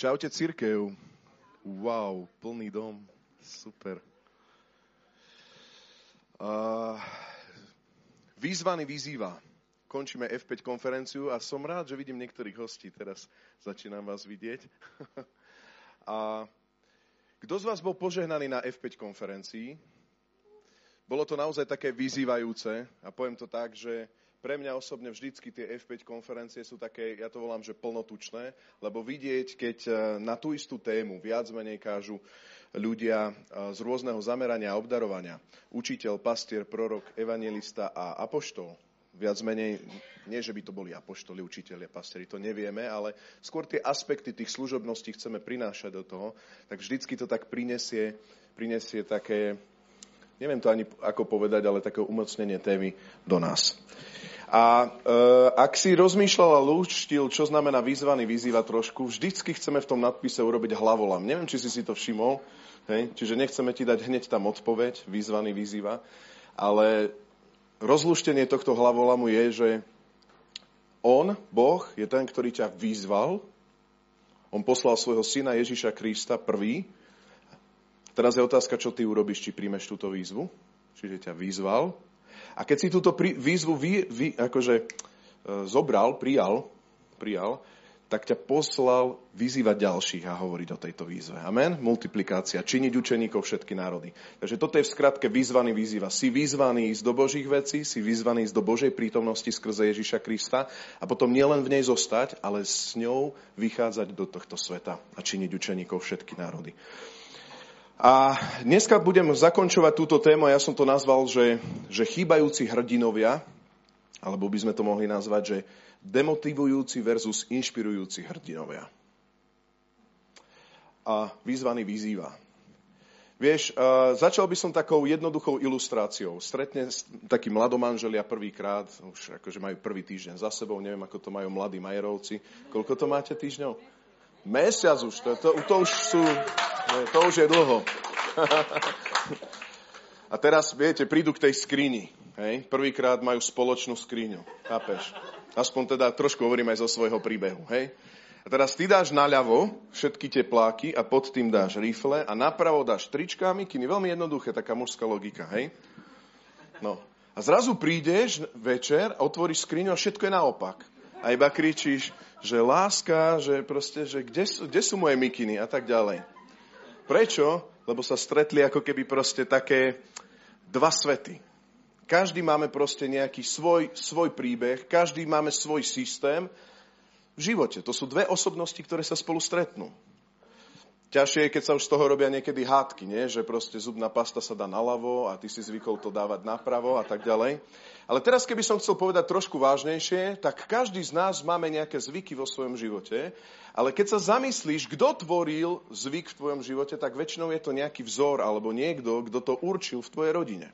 Čaute církev. Wow, plný dom. Super. Uh, výzvaný vyzýva. Končíme F5 konferenciu a som rád, že vidím niektorých hostí. Teraz začínam vás vidieť. a kto z vás bol požehnaný na F5 konferencii? Bolo to naozaj také vyzývajúce a poviem to tak, že pre mňa osobne vždycky tie F5 konferencie sú také, ja to volám, že plnotučné, lebo vidieť, keď e, na tú istú tému viac menej kážu ľudia e, z rôzneho zamerania a obdarovania, učiteľ, pastier, prorok, evangelista a apoštol, viac menej, nie že by to boli apoštoli, učiteľia, pastieri, to nevieme, ale skôr tie aspekty tých služobností chceme prinášať do toho, tak vždycky to tak prinesie, prinesie také, neviem to ani ako povedať, ale také umocnenie témy do nás. A e, ak si rozmýšľal a lúštil, čo znamená vyzvaný, vyzýva trošku, vždycky chceme v tom nadpise urobiť hlavolam. Neviem, či si si to všimol, hej? čiže nechceme ti dať hneď tam odpoveď, vyzvaný, vyzýva, ale rozluštenie tohto hlavolamu je, že on, Boh, je ten, ktorý ťa vyzval, on poslal svojho syna Ježiša Krista prvý. Teraz je otázka, čo ty urobíš, či príjmeš túto výzvu. Čiže ťa vyzval, a keď si túto výzvu vy, vy, akože, e, zobral, prijal, prijal, tak ťa poslal vyzývať ďalších a hovoriť o tejto výzve. Amen? Multiplikácia, činiť učeníkov všetky národy. Takže toto je v skratke vyzvaný výzva. Si vyzvaný ísť do Božích vecí, si vyzvaný ísť do Božej prítomnosti skrze Ježiša Krista a potom nielen v nej zostať, ale s ňou vychádzať do tohto sveta a činiť učeníkov všetky národy. A dneska budem zakončovať túto tému, ja som to nazval, že, že chýbajúci hrdinovia, alebo by sme to mohli nazvať, že demotivujúci versus inšpirujúci hrdinovia. A výzvaný vyzýva. Vieš, začal by som takou jednoduchou ilustráciou. Stretne takí mladomanželia prvýkrát, už akože majú prvý týždeň za sebou, neviem, ako to majú mladí Majerovci. Koľko to máte týždňov? Mesiac už, to, to, to už sú to už je dlho. A teraz, viete, prídu k tej skrini. Hej? Prvýkrát majú spoločnú skriňu. Chápeš? Aspoň teda trošku hovorím aj zo svojho príbehu. Hej? A teraz ty dáš naľavo všetky tie pláky a pod tým dáš rifle a napravo dáš trička a mikiny. Veľmi jednoduché, taká mužská logika. Hej? No. A zrazu prídeš večer, otvoríš skriňu a všetko je naopak. A iba kričíš, že láska, že proste, že kde sú, kde sú moje mikiny a tak ďalej. Prečo? Lebo sa stretli ako keby proste také dva svety. Každý máme proste nejaký svoj, svoj príbeh, každý máme svoj systém v živote. To sú dve osobnosti, ktoré sa spolu stretnú. Ťažšie je, keď sa už z toho robia niekedy hádky, nie? že proste zubná pasta sa dá naľavo a ty si zvykol to dávať napravo a tak ďalej. Ale teraz, keby som chcel povedať trošku vážnejšie, tak každý z nás máme nejaké zvyky vo svojom živote, ale keď sa zamyslíš, kto tvoril zvyk v tvojom živote, tak väčšinou je to nejaký vzor alebo niekto, kto to určil v tvojej rodine.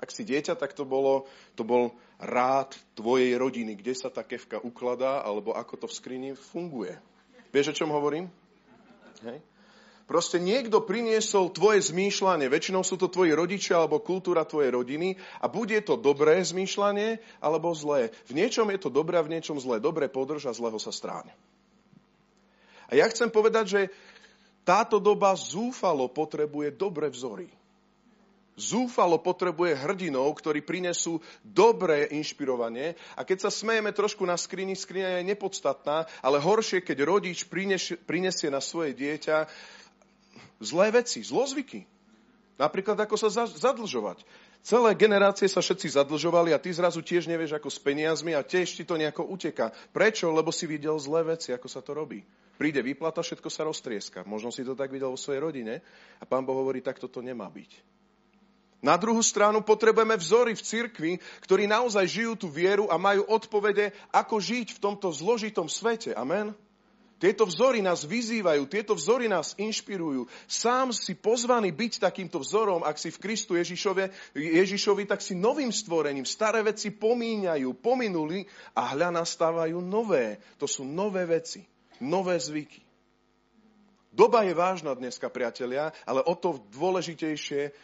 Ak si dieťa, tak to, bolo, to bol rád tvojej rodiny, kde sa tá kevka ukladá, alebo ako to v skrini funguje. Vieš, o čom hovorím? Hej? Proste niekto priniesol tvoje zmýšľanie, väčšinou sú to tvoji rodičia alebo kultúra tvojej rodiny a bude to dobré zmýšľanie alebo zlé. V niečom je to dobré a v niečom zlé. Dobre podrž a zlého sa stráň. A ja chcem povedať, že táto doba zúfalo potrebuje dobré vzory. Zúfalo potrebuje hrdinov, ktorí prinesú dobré inšpirovanie. A keď sa smejeme trošku na skrini, skriňa je nepodstatná, ale horšie, keď rodič prinesie na svoje dieťa zlé veci, zlozvyky. Napríklad ako sa zadlžovať. Celé generácie sa všetci zadlžovali a ty zrazu tiež nevieš ako s peniazmi a tiež ti to nejako uteká. Prečo? Lebo si videl zlé veci, ako sa to robí. Príde výplata, všetko sa roztrieska. Možno si to tak videl vo svojej rodine a pán Boh hovorí, tak toto nemá byť. Na druhú stranu potrebujeme vzory v cirkvi, ktorí naozaj žijú tú vieru a majú odpovede, ako žiť v tomto zložitom svete. Amen? Tieto vzory nás vyzývajú, tieto vzory nás inšpirujú. Sám si pozvaný byť takýmto vzorom, ak si v Kristu Ježišove, Ježišovi, tak si novým stvorením. Staré veci pomíňajú, pominuli a hľa nastávajú nové. To sú nové veci, nové zvyky. Doba je vážna dneska, priatelia, ale o to dôležitejšie,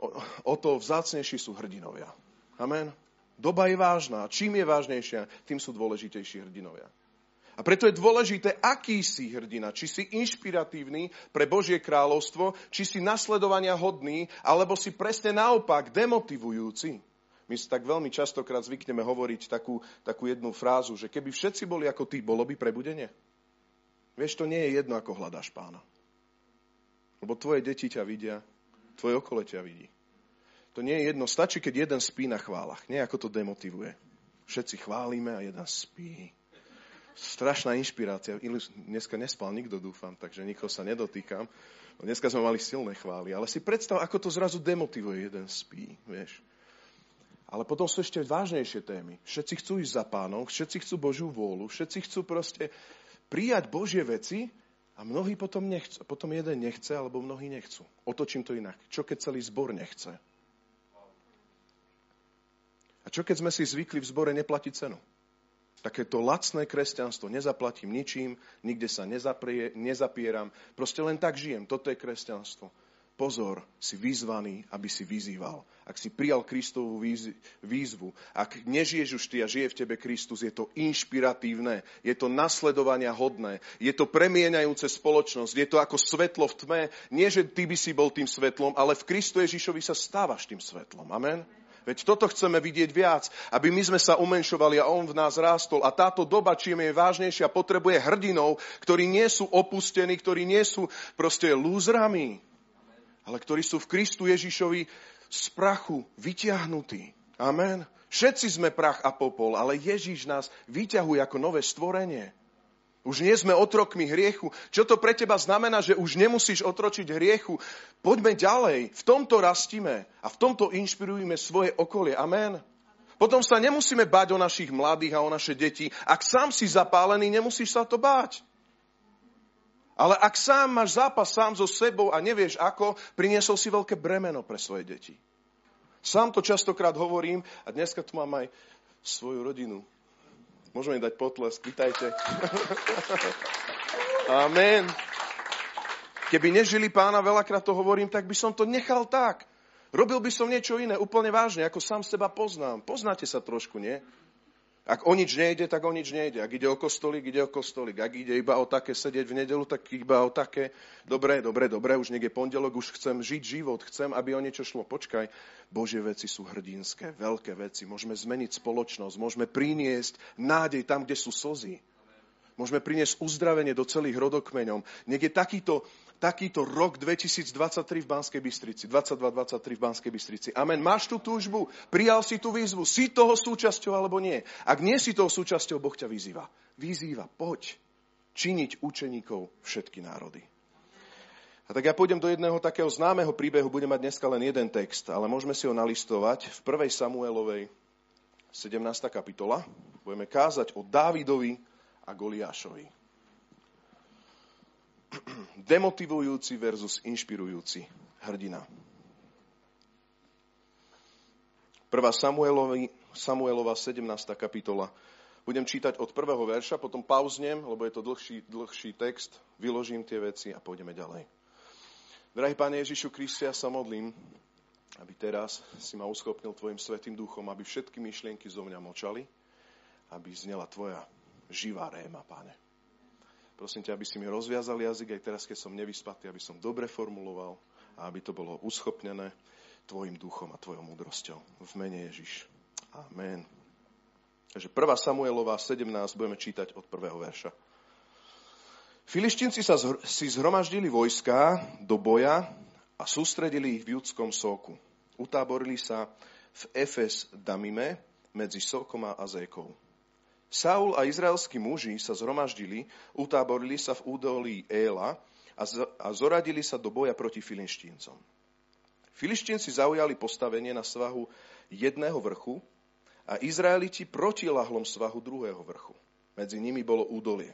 o, o to vzácnejší sú hrdinovia. Amen. Doba je vážna. Čím je vážnejšia, tým sú dôležitejší hrdinovia. A preto je dôležité, aký si hrdina. Či si inšpiratívny pre Božie kráľovstvo, či si nasledovania hodný, alebo si presne naopak demotivujúci. My si tak veľmi častokrát zvykneme hovoriť takú, takú jednu frázu, že keby všetci boli ako ty, bolo by prebudenie. Vieš, to nie je jedno, ako hľadáš pána. Lebo tvoje deti ťa vidia, tvoje okolo ťa vidí. To nie je jedno. Stačí, keď jeden spí na chválach. Nie, ako to demotivuje. Všetci chválime a jeden spí strašná inšpirácia. Dneska nespal nikto, dúfam, takže nikoho sa nedotýkam. Dneska sme mali silné chvály, ale si predstav, ako to zrazu demotivuje jeden spí, vieš. Ale potom sú ešte vážnejšie témy. Všetci chcú ísť za pánom, všetci chcú Božiu vôľu, všetci chcú proste prijať Božie veci a mnohí potom nechcú. Potom jeden nechce, alebo mnohí nechcú. Otočím to inak. Čo keď celý zbor nechce? A čo keď sme si zvykli v zbore neplatiť cenu? Takéto lacné kresťanstvo, nezaplatím ničím, nikde sa nezaprie, nezapieram, proste len tak žijem. Toto je kresťanstvo. Pozor, si vyzvaný, aby si vyzýval. Ak si prijal Kristovú výzvu, ak nežiješ už ty a žije v tebe Kristus, je to inšpiratívne, je to nasledovania hodné, je to premieňajúce spoločnosť, je to ako svetlo v tme. Nie, že ty by si bol tým svetlom, ale v Kristu Ježišovi sa stávaš tým svetlom. Amen. Veď toto chceme vidieť viac, aby my sme sa umenšovali a on v nás rástol. A táto doba, čím je vážnejšia, potrebuje hrdinov, ktorí nie sú opustení, ktorí nie sú proste lúzrami, ale ktorí sú v Kristu Ježišovi z prachu vyťahnutí. Amen. Všetci sme prach a popol, ale Ježiš nás vyťahuje ako nové stvorenie. Už nie sme otrokmi hriechu. Čo to pre teba znamená, že už nemusíš otročiť hriechu? Poďme ďalej. V tomto rastíme a v tomto inšpirujeme svoje okolie. Amen. Potom sa nemusíme báť o našich mladých a o naše deti. Ak sám si zapálený, nemusíš sa to báť. Ale ak sám máš zápas sám so sebou a nevieš ako, priniesol si veľké bremeno pre svoje deti. Sám to častokrát hovorím a dneska tu mám aj svoju rodinu. Môžeme dať potlesk, vítajte. Amen. Keby nežili pána, veľakrát to hovorím, tak by som to nechal tak. Robil by som niečo iné, úplne vážne, ako sám seba poznám. Poznáte sa trošku, nie? Ak o nič nejde, tak o nič nejde. Ak ide o kostolík, ide o kostolík. Ak ide iba o také sedieť v nedelu, tak iba o také. Dobre, dobre, dobre, už niekde pondelok, už chcem žiť život, chcem, aby o niečo šlo. Počkaj, Božie veci sú hrdinské, veľké veci. Môžeme zmeniť spoločnosť, môžeme priniesť nádej tam, kde sú slzy. Môžeme priniesť uzdravenie do celých rodokmeňom. Je takýto takýto rok 2023 v Banskej Bystrici, 22-23 v Banskej Bystrici. Amen. Máš tú túžbu, prijal si tú výzvu, si toho súčasťou alebo nie. Ak nie si toho súčasťou, Boh ťa vyzýva. Vyzýva, poď činiť učeníkov všetky národy. A tak ja pôjdem do jedného takého známeho príbehu, budem mať dneska len jeden text, ale môžeme si ho nalistovať v 1. Samuelovej 17. kapitola. Budeme kázať o Dávidovi a Goliášovi. Demotivujúci versus inšpirujúci hrdina. 1. Samuelovi, Samuelova 17. kapitola. Budem čítať od prvého verša, potom pauznem, lebo je to dlhší, dlhší text, vyložím tie veci a pôjdeme ďalej. Drahý Pane Ježišu Kriste, ja sa modlím, aby teraz si ma uschopnil Tvojim Svetým duchom, aby všetky myšlienky zo mňa močali, aby znela Tvoja živá réma, Pane. Prosím ťa, aby si mi rozviazal jazyk aj teraz, keď som nevyspatý, aby som dobre formuloval a aby to bolo uschopnené tvojim duchom a tvojou múdrosťou. V mene Ježiš. Amen. Takže 1. Samuelová 17 budeme čítať od prvého verša. Filištinci sa zhr- si zhromaždili vojská do boja a sústredili ich v judskom soku. Utáborili sa v Efes Damime medzi Sokom a Azékou. Saul a izraelskí muži sa zhromaždili, utáborili sa v údolí Éla a zoradili sa do boja proti filištíncom. Filištínci zaujali postavenie na svahu jedného vrchu a Izraeliti proti lahlom svahu druhého vrchu. Medzi nimi bolo údolie.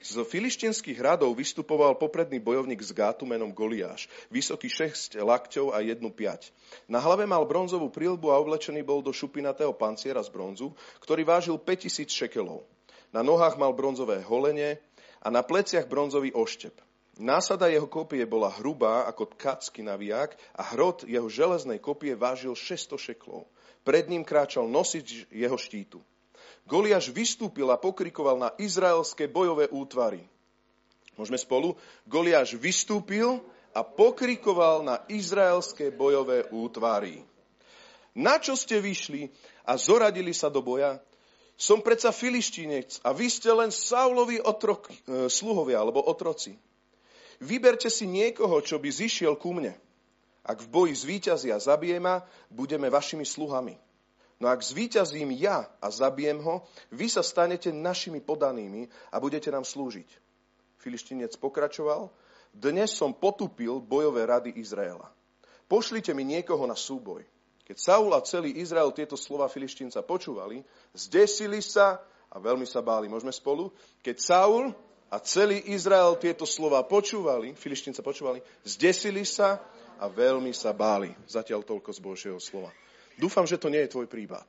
Z filištinských hradov vystupoval popredný bojovník z Gátu menom Goliáš, vysoký 6 lakťov a jednu piať. Na hlave mal bronzovú prílbu a oblečený bol do šupinatého panciera z bronzu, ktorý vážil 5000 šekelov. Na nohách mal bronzové holenie a na pleciach bronzový oštep. Násada jeho kopie bola hrubá ako tkacký naviják a hrot jeho železnej kopie vážil 600 šeklov. Pred ním kráčal nosič jeho štítu. Goliáš vystúpil a pokrikoval na izraelské bojové útvary. Môžeme spolu? Goliáš vystúpil a pokrikoval na izraelské bojové útvary. Na čo ste vyšli a zoradili sa do boja? Som predsa filištínec a vy ste len Saulovi otrok, e, sluhovia alebo otroci. Vyberte si niekoho, čo by zišiel ku mne. Ak v boji zvíťazia zabije ma, budeme vašimi sluhami. No ak zvíťazím ja a zabijem ho, vy sa stanete našimi podanými a budete nám slúžiť. Filištinec pokračoval, dnes som potupil bojové rady Izraela. Pošlite mi niekoho na súboj. Keď Saul a celý Izrael tieto slova filištínca počúvali, zdesili sa a veľmi sa báli. Môžeme spolu? Keď Saul a celý Izrael tieto slova počúvali, filištínca počúvali, zdesili sa a veľmi sa báli. Zatiaľ toľko z Božieho slova. Dúfam, že to nie je tvoj prípad.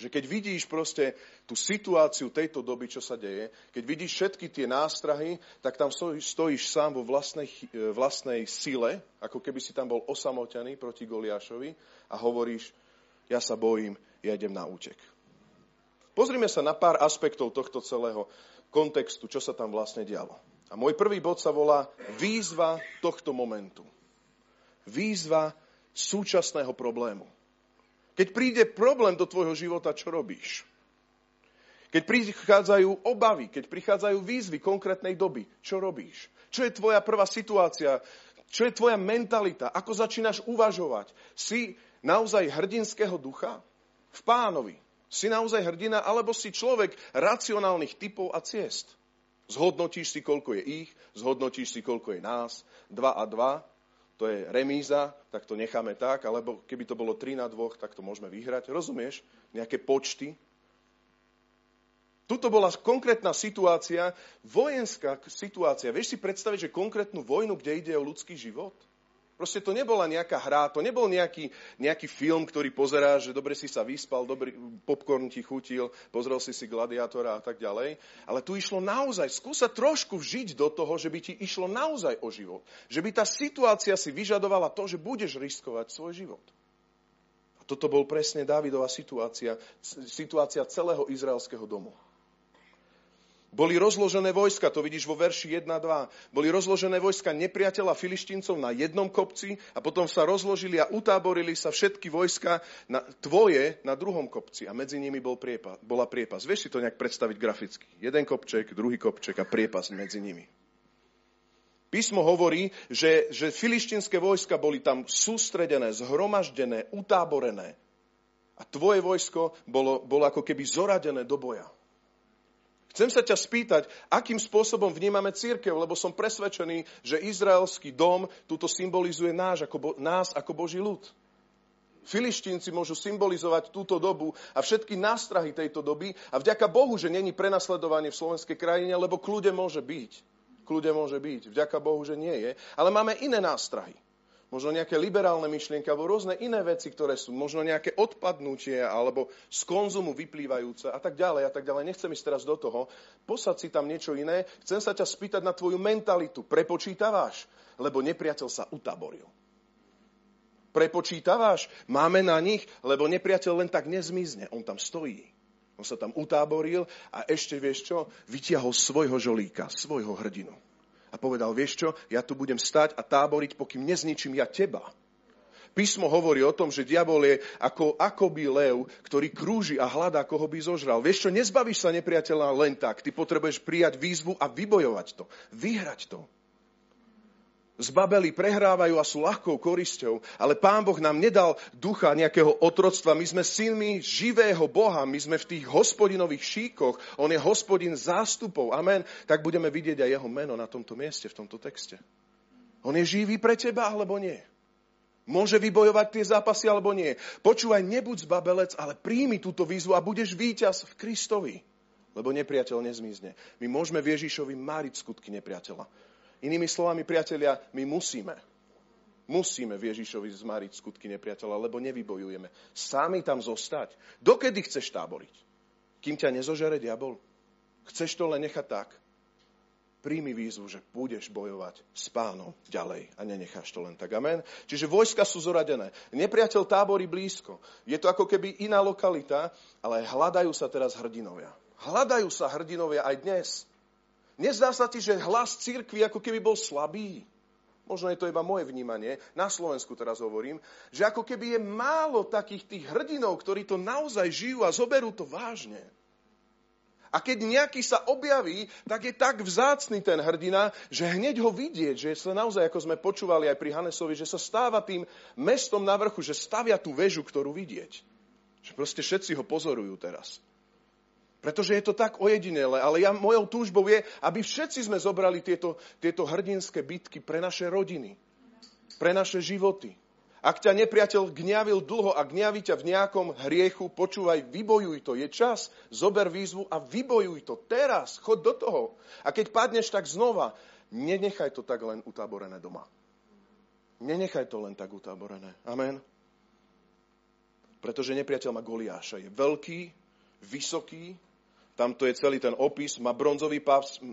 Že keď vidíš proste tú situáciu tejto doby, čo sa deje, keď vidíš všetky tie nástrahy, tak tam stojíš, sám vo vlastnej, e, vlastnej sile, ako keby si tam bol osamotený proti Goliášovi a hovoríš, ja sa bojím, ja idem na útek. Pozrime sa na pár aspektov tohto celého kontextu, čo sa tam vlastne dialo. A môj prvý bod sa volá výzva tohto momentu. Výzva súčasného problému. Keď príde problém do tvojho života, čo robíš? Keď prichádzajú obavy, keď prichádzajú výzvy konkrétnej doby, čo robíš? Čo je tvoja prvá situácia? Čo je tvoja mentalita? Ako začínaš uvažovať? Si naozaj hrdinského ducha? V pánovi. Si naozaj hrdina, alebo si človek racionálnych typov a ciest? Zhodnotíš si, koľko je ich, zhodnotíš si, koľko je nás, dva a dva, to je remíza, tak to necháme tak, alebo keby to bolo 3 na 2, tak to môžeme vyhrať. Rozumieš? Nejaké počty. Tuto bola konkrétna situácia, vojenská situácia. Vieš si predstaviť, že konkrétnu vojnu, kde ide o ľudský život? Proste to nebola nejaká hra, to nebol nejaký, nejaký film, ktorý pozerá, že dobre si sa vyspal, dobrý popcorn ti chutil, pozrel si si gladiátora a tak ďalej. Ale tu išlo naozaj, skúsa trošku vžiť do toho, že by ti išlo naozaj o život. Že by tá situácia si vyžadovala to, že budeš riskovať svoj život. A toto bol presne Dávidová situácia, situácia celého izraelského domu. Boli rozložené vojska, to vidíš vo verši 1 a 2. Boli rozložené vojska nepriateľa filištíncov na jednom kopci a potom sa rozložili a utáborili sa všetky vojska na, tvoje na druhom kopci a medzi nimi bol priepa, bola priepas. Vieš si to nejak predstaviť graficky? Jeden kopček, druhý kopček a priepas medzi nimi. Písmo hovorí, že, že filištinské vojska boli tam sústredené, zhromaždené, utáborené. A tvoje vojsko bolo, bolo ako keby zoradené do boja. Chcem sa ťa spýtať, akým spôsobom vnímame církev, lebo som presvedčený, že izraelský dom túto symbolizuje náš, ako bo, nás ako Boží ľud. Filištínci môžu symbolizovať túto dobu a všetky nástrahy tejto doby a vďaka Bohu, že není prenasledovanie v slovenskej krajine, lebo kľude môže byť. Kľude môže byť. Vďaka Bohu, že nie je. Ale máme iné nástrahy možno nejaké liberálne myšlienky alebo rôzne iné veci, ktoré sú, možno nejaké odpadnutie alebo z konzumu vyplývajúce a tak ďalej a tak ďalej. Nechcem ísť teraz do toho. Posad si tam niečo iné. Chcem sa ťa spýtať na tvoju mentalitu. Prepočítavaš? Lebo nepriateľ sa utaboril. Prepočítavaš? Máme na nich? Lebo nepriateľ len tak nezmizne. On tam stojí. On sa tam utáboril a ešte, vieš čo, vytiahol svojho žolíka, svojho hrdinu a povedal, vieš čo, ja tu budem stať a táboriť, pokým nezničím ja teba. Písmo hovorí o tom, že diabol je ako, akoby lev, ktorý krúži a hľadá, koho by zožral. Vieš čo, nezbavíš sa nepriateľa len tak. Ty potrebuješ prijať výzvu a vybojovať to. Vyhrať to zbabeli, prehrávajú a sú ľahkou korisťou, ale Pán Boh nám nedal ducha nejakého otroctva. My sme synmi živého Boha, my sme v tých hospodinových šíkoch, On je hospodin zástupov, amen, tak budeme vidieť aj jeho meno na tomto mieste, v tomto texte. On je živý pre teba, alebo nie? Môže vybojovať tie zápasy, alebo nie? Počúvaj, nebuď zbabelec, ale príjmi túto výzvu a budeš víťaz v Kristovi. Lebo nepriateľ nezmizne. My môžeme v Ježišovi máriť skutky nepriateľa. Inými slovami, priatelia, my musíme, musíme v Ježišovi zmariť skutky nepriateľa, lebo nevybojujeme. Sami tam zostať. Dokedy chceš táboriť? Kým ťa nezožere diabol? Chceš to len nechať tak? príjmi výzvu, že budeš bojovať s pánom ďalej a nenecháš to len tak. Amen. Čiže vojska sú zoradené. Nepriateľ táborí blízko. Je to ako keby iná lokalita, ale hľadajú sa teraz hrdinovia. Hľadajú sa hrdinovia aj dnes. Nezdá sa ti, že hlas církvy ako keby bol slabý? Možno je to iba moje vnímanie, na Slovensku teraz hovorím, že ako keby je málo takých tých hrdinov, ktorí to naozaj žijú a zoberú to vážne. A keď nejaký sa objaví, tak je tak vzácný ten hrdina, že hneď ho vidieť, že sa naozaj, ako sme počúvali aj pri Hanesovi, že sa stáva tým mestom na vrchu, že stavia tú väžu, ktorú vidieť. Že proste všetci ho pozorujú teraz. Pretože je to tak ojedinele, ale ja, mojou túžbou je, aby všetci sme zobrali tieto, tieto hrdinské bitky pre naše rodiny, pre naše životy. Ak ťa nepriateľ gňavil dlho a gňaví ťa v nejakom hriechu, počúvaj, vybojuj to. Je čas, zober výzvu a vybojuj to. Teraz, chod do toho. A keď padneš, tak znova, nenechaj to tak len utáborené doma. Nenechaj to len tak utáborené. Amen. Pretože nepriateľ má Goliáša. Je veľký, vysoký, Tamto je celý ten opis, má bronzový pás, e,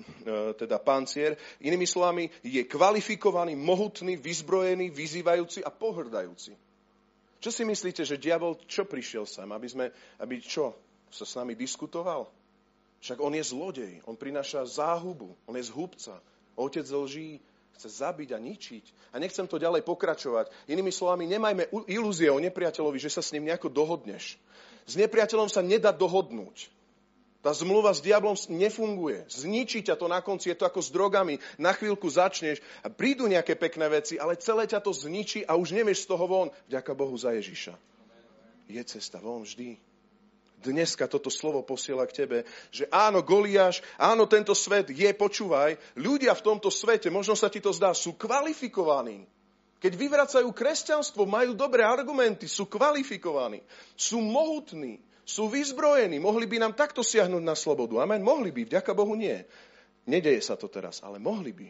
teda pancier. Inými slovami, je kvalifikovaný, mohutný, vyzbrojený, vyzývajúci a pohrdajúci. Čo si myslíte, že diabol čo prišiel sem? Aby, sme, aby čo? Sa s nami diskutoval? Však on je zlodej, on prináša záhubu, on je zhubca. Otec lží, chce zabiť a ničiť. A nechcem to ďalej pokračovať. Inými slovami, nemajme ilúzie o nepriateľovi, že sa s ním nejako dohodneš. S nepriateľom sa nedá dohodnúť. Tá zmluva s diablom nefunguje. Zničí ťa to na konci, je to ako s drogami. Na chvíľku začneš a prídu nejaké pekné veci, ale celé ťa to zničí a už nevieš z toho von. Vďaka Bohu za Ježiša. Je cesta von vždy. Dneska toto slovo posiela k tebe, že áno, Goliáš, áno, tento svet je, počúvaj, ľudia v tomto svete, možno sa ti to zdá, sú kvalifikovaní. Keď vyvracajú kresťanstvo, majú dobré argumenty, sú kvalifikovaní, sú mohutní, sú vyzbrojení, mohli by nám takto siahnuť na slobodu. Amen, mohli by, vďaka Bohu nie. Nedeje sa to teraz, ale mohli by.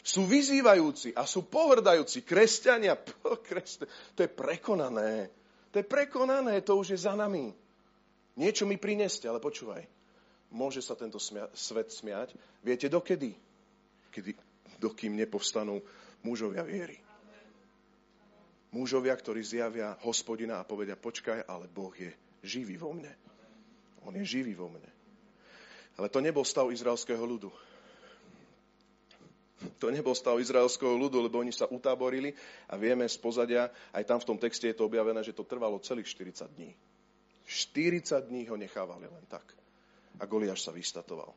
Sú vyzývajúci a sú pohrdajúci. Kresťania, to je prekonané. To je prekonané, to už je za nami. Niečo mi prineste, ale počúvaj. Môže sa tento smia- svet smiať. Viete dokedy? Kedy, dokým nepovstanú mužovia viery mužovia, ktorí zjavia hospodina a povedia, počkaj, ale Boh je živý vo mne. On je živý vo mne. Ale to nebol stav izraelského ľudu. To nebol stav izraelského ľudu, lebo oni sa utáborili a vieme z pozadia, aj tam v tom texte je to objavené, že to trvalo celých 40 dní. 40 dní ho nechávali len tak. A Goliáš sa vystatoval.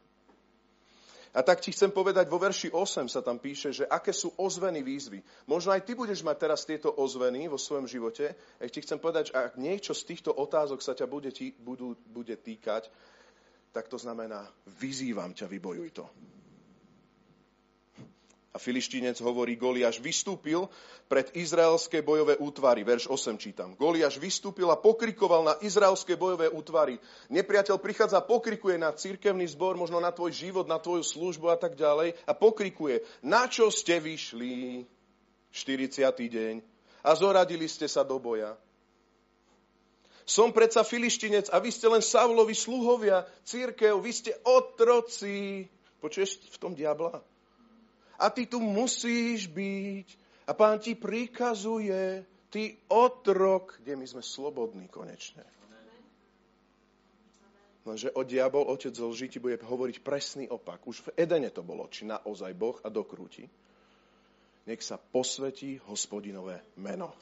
A tak ti chcem povedať, vo verši 8 sa tam píše, že aké sú ozveny výzvy. Možno aj ty budeš mať teraz tieto ozveny vo svojom živote. A ti chcem povedať, že ak niečo z týchto otázok sa ťa bude, tí, budú, bude týkať, tak to znamená, vyzývam ťa, vybojuj to. A filištínec hovorí, Goliáš vystúpil pred izraelské bojové útvary. Verš 8 čítam. Goliáš vystúpil a pokrikoval na izraelské bojové útvary. Nepriateľ prichádza a pokrikuje na církevný zbor, možno na tvoj život, na tvoju službu a tak ďalej. A pokrikuje, na čo ste vyšli 40. deň a zoradili ste sa do boja. Som predsa filištinec a vy ste len Savlovi sluhovia, církev, vy ste otroci. Počuješ v tom diabla? A ty tu musíš byť. A pán ti prikazuje, ty otrok, kde my sme slobodní konečne. Lenže o diabol, otec lži, ti bude hovoriť presný opak. Už v Edene to bolo, či naozaj Boh a dokrúti. Nech sa posvetí hospodinové meno.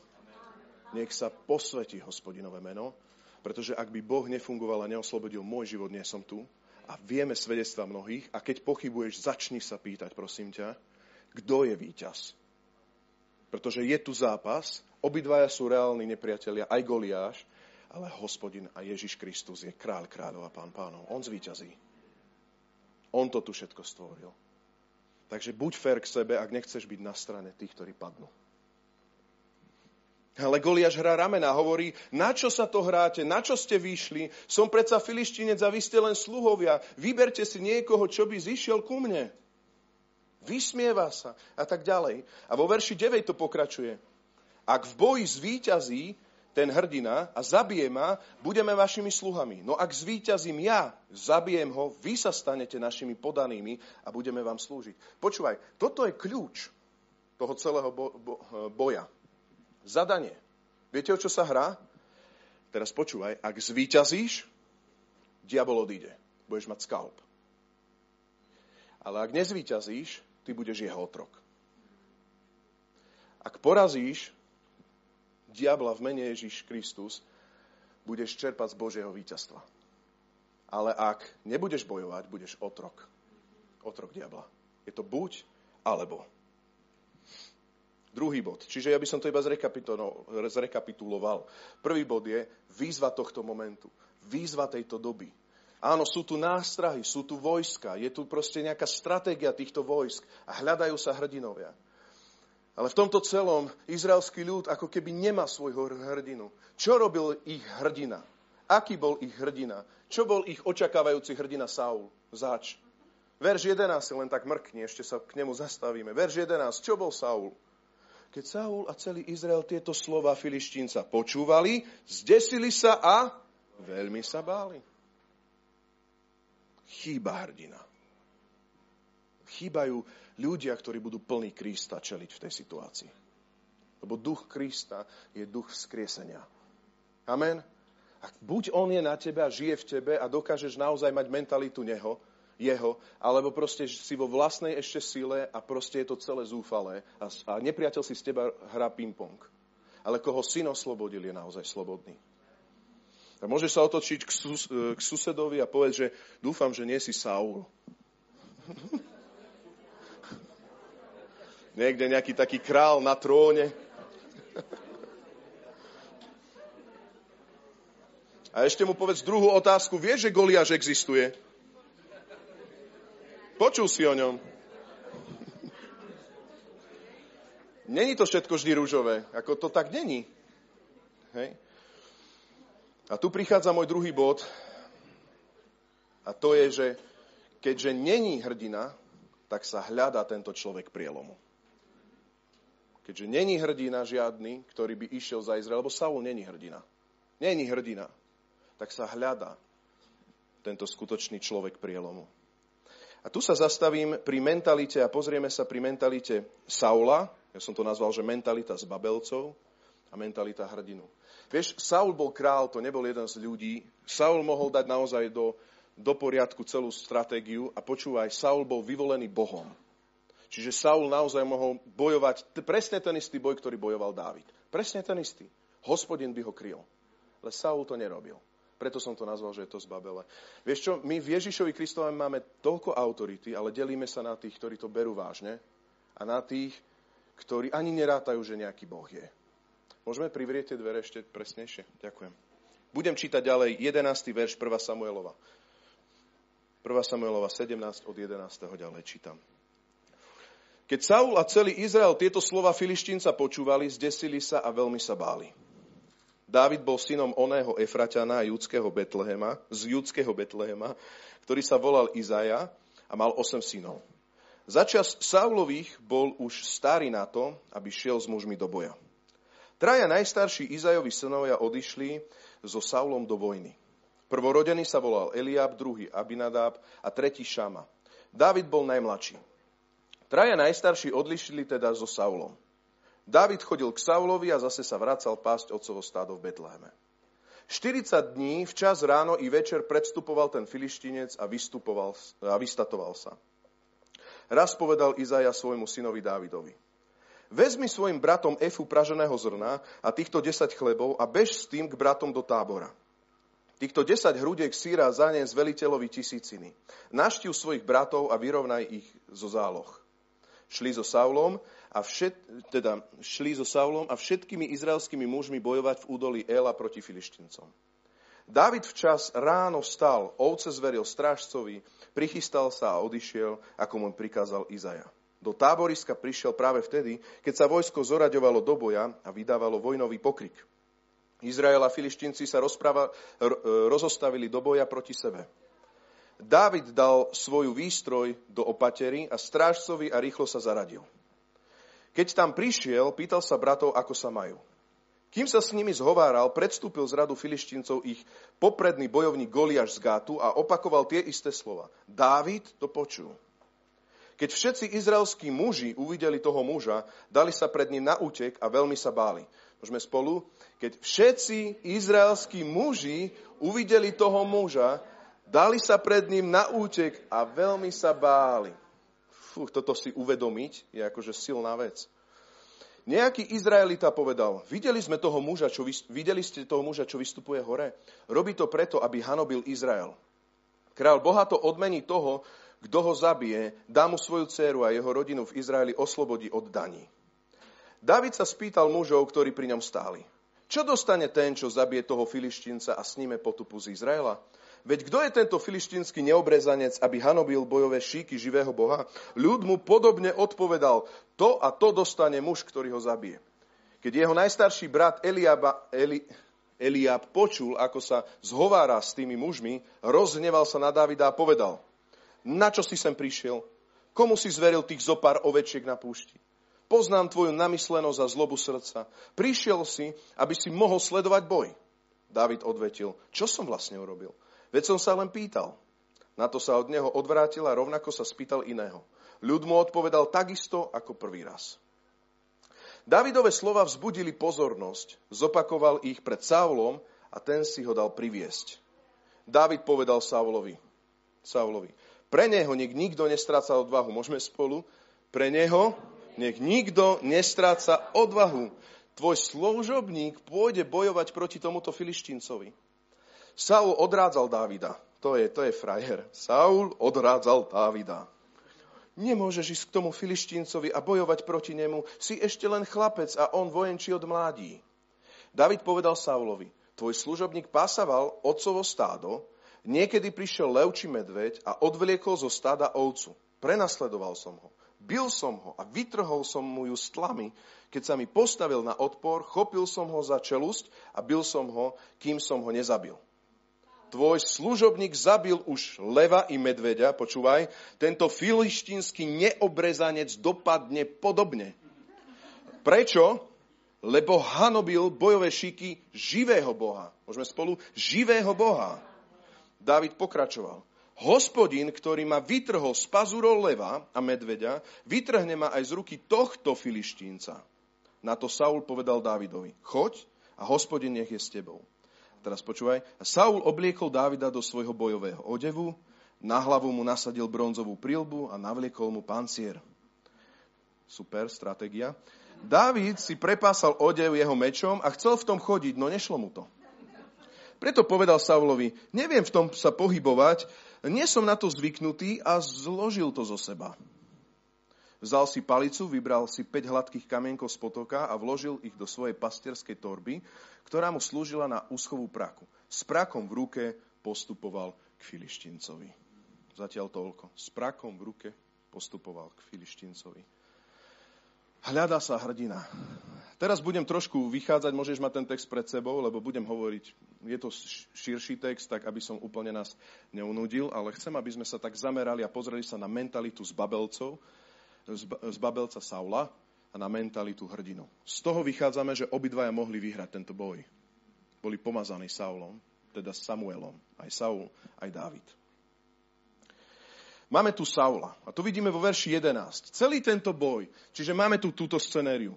Nech sa posvetí hospodinové meno, pretože ak by Boh nefungoval a neoslobodil môj život, nie som tu. A vieme svedectva mnohých. A keď pochybuješ, začni sa pýtať, prosím ťa, kto je víťaz. Pretože je tu zápas, obidvaja sú reálni nepriatelia, aj Goliáš, ale hospodin a Ježiš Kristus je kráľ kráľov a pán pánov. On zvíťazí. On to tu všetko stvoril. Takže buď fér k sebe, ak nechceš byť na strane tých, ktorí padnú. Ale Goliáš hrá ramena, hovorí, na čo sa to hráte, na čo ste vyšli, som predsa filištinec a vy ste len sluhovia, vyberte si niekoho, čo by zišiel ku mne. Vysmieva sa a tak ďalej. A vo verši 9 to pokračuje. Ak v boji zvíťazí, ten hrdina a zabije ma, budeme vašimi sluhami. No ak zvíťazím ja, zabijem ho, vy sa stanete našimi podanými a budeme vám slúžiť. Počúvaj, toto je kľúč toho celého bo- bo- boja. Zadanie. Viete, o čo sa hrá? Teraz počúvaj, ak zvíťazíš, diabol odíde. Budeš mať skalp. Ale ak nezvíťazíš, ty budeš jeho otrok. Ak porazíš, diabla v mene Ježiš Kristus, budeš čerpať z Božieho víťazstva. Ale ak nebudeš bojovať, budeš otrok. Otrok diabla. Je to buď alebo. Druhý bod. Čiže ja by som to iba zrekapituloval. Prvý bod je výzva tohto momentu. Výzva tejto doby. Áno, sú tu nástrahy, sú tu vojska, je tu proste nejaká stratégia týchto vojsk a hľadajú sa hrdinovia. Ale v tomto celom izraelský ľud ako keby nemá svojho hrdinu. Čo robil ich hrdina? Aký bol ich hrdina? Čo bol ich očakávajúci hrdina Saul? Zač. Verš 11 len tak mrkni, ešte sa k nemu zastavíme. Verš 11. Čo bol Saul? Keď Saul a celý Izrael tieto slova filištínca počúvali, zdesili sa a veľmi sa báli. Chýba hrdina. Chýbajú ľudia, ktorí budú plní Krista čeliť v tej situácii. Lebo duch Krista je duch vzkriesenia. Amen. A buď on je na tebe a žije v tebe a dokážeš naozaj mať mentalitu neho, jeho, alebo proste si vo vlastnej ešte sile a proste je to celé zúfalé a, a nepriateľ si z teba hrá ping-pong. Ale koho syn oslobodil, je naozaj slobodný. A môžeš sa otočiť k, sus, k susedovi a povedať, že dúfam, že nie si Saul. Niekde nejaký taký král na tróne. A ešte mu povedz druhú otázku. Vieš, že Goliáš existuje? Počul si o ňom. Není to všetko vždy rúžové. Ako to tak není. Hej? A tu prichádza môj druhý bod. A to je, že keďže není hrdina, tak sa hľadá tento človek prielomu. Keďže není hrdina žiadny, ktorý by išiel za Izrael, lebo Saul není hrdina. Není hrdina. Tak sa hľadá tento skutočný človek prielomu. A tu sa zastavím pri mentalite a pozrieme sa pri mentalite Saula, ja som to nazval, že mentalita z Babelcov a mentalita hrdinu. Vieš, Saul bol král, to nebol jeden z ľudí. Saul mohol dať naozaj do, do poriadku celú stratégiu a počúvaj, Saul bol vyvolený Bohom. Čiže Saul naozaj mohol bojovať presne ten istý boj, ktorý bojoval Dávid. Presne ten istý. Hospodin by ho kryl. Ale Saul to nerobil. Preto som to nazval, že je to z Babele. Vieš čo, my v Ježišovi Kristovi máme toľko autority, ale delíme sa na tých, ktorí to berú vážne a na tých, ktorí ani nerátajú, že nejaký Boh je. Môžeme privrieť tie dvere ešte presnejšie? Ďakujem. Budem čítať ďalej 11. verš 1. Samuelova. 1. Samuelova 17 od 11. ďalej čítam. Keď Saul a celý Izrael tieto slova filištínca počúvali, zdesili sa a veľmi sa báli. Dávid bol synom oného Efraťana judského Betlehema, z judského Betlehema, ktorý sa volal Izaja a mal 8 synov. Začas Saulových bol už starý na to, aby šiel s mužmi do boja. Traja najstarší Izajovi synovia odišli so Saulom do vojny. Prvorodený sa volal Eliab, druhý Abinadab a tretí Šama. Dávid bol najmladší. Traja najstarší odlišili teda so Saulom. David chodil k Saulovi a zase sa vracal pásť otcovo stádo v Betleheme. 40 dní včas ráno i večer predstupoval ten filištinec a, a vystatoval sa. Raz povedal Izaja svojmu synovi Dávidovi. Vezmi svojim bratom Efu praženého zrna a týchto 10 chlebov a bež s tým k bratom do tábora. Týchto 10 hrudiek síra zanies veliteľovi tisíciny. Naštiu svojich bratov a vyrovnaj ich zo záloh šli so Saulom a všet, teda šli so Saulom a všetkými izraelskými mužmi bojovať v údolí Ela proti filištincom. David včas ráno vstal, ovce zveril strážcovi, prichystal sa a odišiel, ako mu prikázal Izaja. Do táboriska prišiel práve vtedy, keď sa vojsko zoraďovalo do boja a vydávalo vojnový pokrik. Izrael a filištinci sa rozpráva, rozostavili do boja proti sebe. Dávid dal svoju výstroj do opatery a strážcovi a rýchlo sa zaradil. Keď tam prišiel, pýtal sa bratov, ako sa majú. Kým sa s nimi zhováral, predstúpil z radu filištíncov ich popredný bojovník Goliáš z Gátu a opakoval tie isté slova. Dávid to počul. Keď všetci izraelskí muži uvideli toho muža, dali sa pred ním na útek a veľmi sa báli. Môžeme spolu? Keď všetci izraelskí muži uvideli toho muža, dali sa pred ním na útek a veľmi sa báli. Fú, toto si uvedomiť je akože silná vec. Nejaký Izraelita povedal, videli sme toho muža, čo, videli ste toho muža, čo vystupuje hore? Robí to preto, aby hanobil Izrael. Král bohato odmení toho, kto ho zabije, dá mu svoju dceru a jeho rodinu v Izraeli oslobodí od daní. David sa spýtal mužov, ktorí pri ňom stáli. Čo dostane ten, čo zabije toho filištínca a sníme potupu z Izraela? Veď kto je tento filištínsky neobrezanec, aby hanobil bojové šíky živého Boha? Ľud mu podobne odpovedal, to a to dostane muž, ktorý ho zabije. Keď jeho najstarší brat Eliaba, Eli, Eliab počul, ako sa zhovára s tými mužmi, rozhneval sa na Davida a povedal, na čo si sem prišiel? Komu si zveril tých zopár ovečiek na púšti? Poznám tvoju namyslenosť a zlobu srdca. Prišiel si, aby si mohol sledovať boj. David odvetil, čo som vlastne urobil? Veď som sa len pýtal. Na to sa od neho odvrátil a rovnako sa spýtal iného. Ľud mu odpovedal takisto ako prvý raz. Davidové slova vzbudili pozornosť, zopakoval ich pred Saulom a ten si ho dal priviesť. David povedal Saulovi, Saulovi, pre neho nech nikto nestráca odvahu. Môžeme spolu? Pre neho nech nikto nestráca odvahu. Tvoj služobník pôjde bojovať proti tomuto filištíncovi. Saul odrádzal Dávida. To je, to je frajer. Saul odrádzal Dávida. Nemôžeš ísť k tomu filištíncovi a bojovať proti nemu. Si ešte len chlapec a on vojenčí od mládí. David povedal Saulovi, tvoj služobník pásaval otcovo stádo, niekedy prišiel lev či medveď a odvliekol zo stáda ovcu. Prenasledoval som ho. Bil som ho a vytrhol som mu ju s tlami. Keď sa mi postavil na odpor, chopil som ho za čelusť a bil som ho, kým som ho nezabil tvoj služobník zabil už leva i medveďa, počúvaj, tento filištínsky neobrezanec dopadne podobne. Prečo? Lebo hanobil bojové šiky živého Boha. Môžeme spolu? Živého Boha. David pokračoval. Hospodin, ktorý ma vytrhol z pazúrov leva a medveďa, vytrhne ma aj z ruky tohto filištínca. Na to Saul povedal Dávidovi, choď a hospodin nech je s tebou. Teraz počúvaj. Saul obliekol Dávida do svojho bojového odevu, na hlavu mu nasadil bronzovú prílbu a navliekol mu pancier. Super stratégia. Dávid si prepásal odev jeho mečom a chcel v tom chodiť, no nešlo mu to. Preto povedal Saulovi, neviem v tom sa pohybovať, nie som na to zvyknutý a zložil to zo seba. Vzal si palicu, vybral si 5 hladkých kamienkov z potoka a vložil ich do svojej pastierskej torby, ktorá mu slúžila na úschovú praku. S prakom v ruke postupoval k Filištincovi. Zatiaľ toľko. S prakom v ruke postupoval k Filištincovi. Hľadá sa hrdina. Teraz budem trošku vychádzať, môžeš mať ten text pred sebou, lebo budem hovoriť, je to širší text, tak aby som úplne nás neunudil, ale chcem, aby sme sa tak zamerali a pozreli sa na mentalitu z Babelcov, z Babelca Saula a na mentalitu hrdinu. Z toho vychádzame, že obidvaja mohli vyhrať tento boj. Boli pomazaní Saulom, teda Samuelom. Aj Saul, aj Dávid. Máme tu Saula. A tu vidíme vo verši 11. Celý tento boj. Čiže máme tu túto scenériu.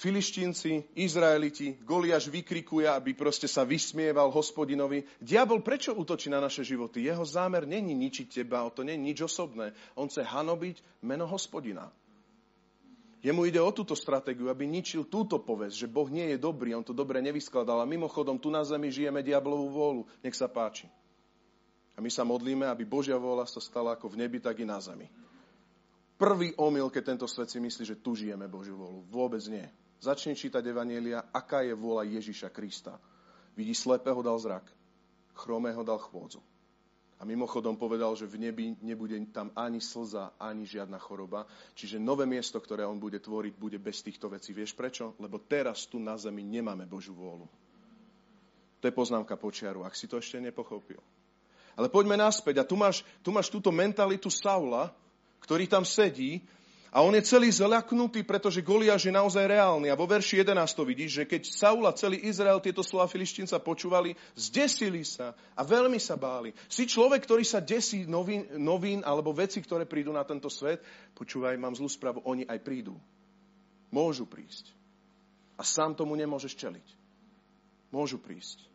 Filištínci, Izraeliti, Goliáš vykrikuje, aby proste sa vysmieval hospodinovi. Diabol prečo útočí na naše životy? Jeho zámer není ničiť teba, to není nič osobné. On chce hanobiť meno hospodina. Jemu ide o túto stratégiu, aby ničil túto povesť, že Boh nie je dobrý, on to dobre nevyskladal. A mimochodom, tu na zemi žijeme diablovú vôľu. Nech sa páči. A my sa modlíme, aby Božia vôľa sa stala ako v nebi, tak i na zemi. Prvý omyl, keď tento svet si myslí, že tu žijeme Božiu vôľu. Vôbec nie. Začni čítať Evanielia, aká je vôľa Ježiša Krista. Vidí slepého dal zrak, chromého dal chôdzu. A mimochodom povedal, že v nebi nebude tam ani slza, ani žiadna choroba. Čiže nové miesto, ktoré on bude tvoriť, bude bez týchto vecí. Vieš prečo? Lebo teraz tu na zemi nemáme Božú vôľu. To je poznámka počiaru, ak si to ešte nepochopil. Ale poďme naspäť. A tu máš, tu máš túto mentalitu Saula, ktorý tam sedí A on je celý zľaknutý, pretože Goliáš je naozaj reálny. A vo verši 11 to vidíš, že keď Saul a celý Izrael tieto slova filištínca počúvali, zdesili sa a veľmi sa báli. Si človek, ktorý sa desí novín, novín alebo veci, ktoré prídu na tento svet, počúvaj, mám zlú správu, oni aj prídu. Môžu prísť. A sám tomu nemôžeš čeliť. Môžu prísť.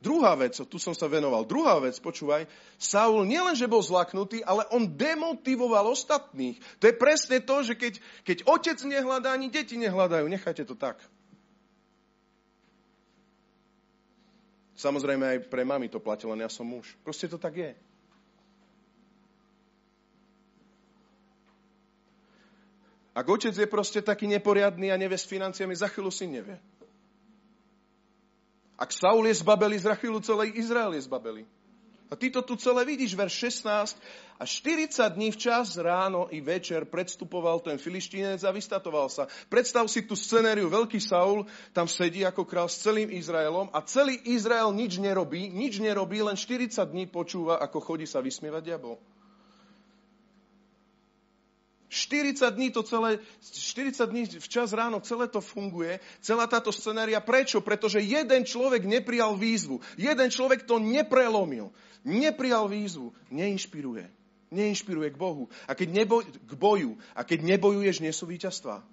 Druhá vec, tu som sa venoval, druhá vec, počúvaj, Saul nielenže bol zlaknutý, ale on demotivoval ostatných. To je presne to, že keď, keď otec nehľadá, ani deti nehľadajú. Nechajte to tak. Samozrejme aj pre mami to platilo, len ja som muž. Proste to tak je. Ak otec je proste taký neporiadný a nevie s financiami, za chvíľu si nevie. Ak Saul je z Rachilu, celý Izrael je zbabeli. A ty to tu celé vidíš, verš 16. A 40 dní včas, ráno i večer predstupoval ten filištínec a vystatoval sa. Predstav si tú scenériu, veľký Saul tam sedí ako král s celým Izraelom a celý Izrael nič nerobí, nič nerobí, len 40 dní počúva, ako chodí sa vysmievať diabol. 40 dní to celé, 40 dní včas ráno, celé to funguje, celá táto scenária. Prečo? Pretože jeden človek neprijal výzvu. Jeden človek to neprelomil. Neprijal výzvu. Neinšpiruje. Neinšpiruje k Bohu. A keď neboj, k boju. A keď nebojuješ, nie sú víťazstva.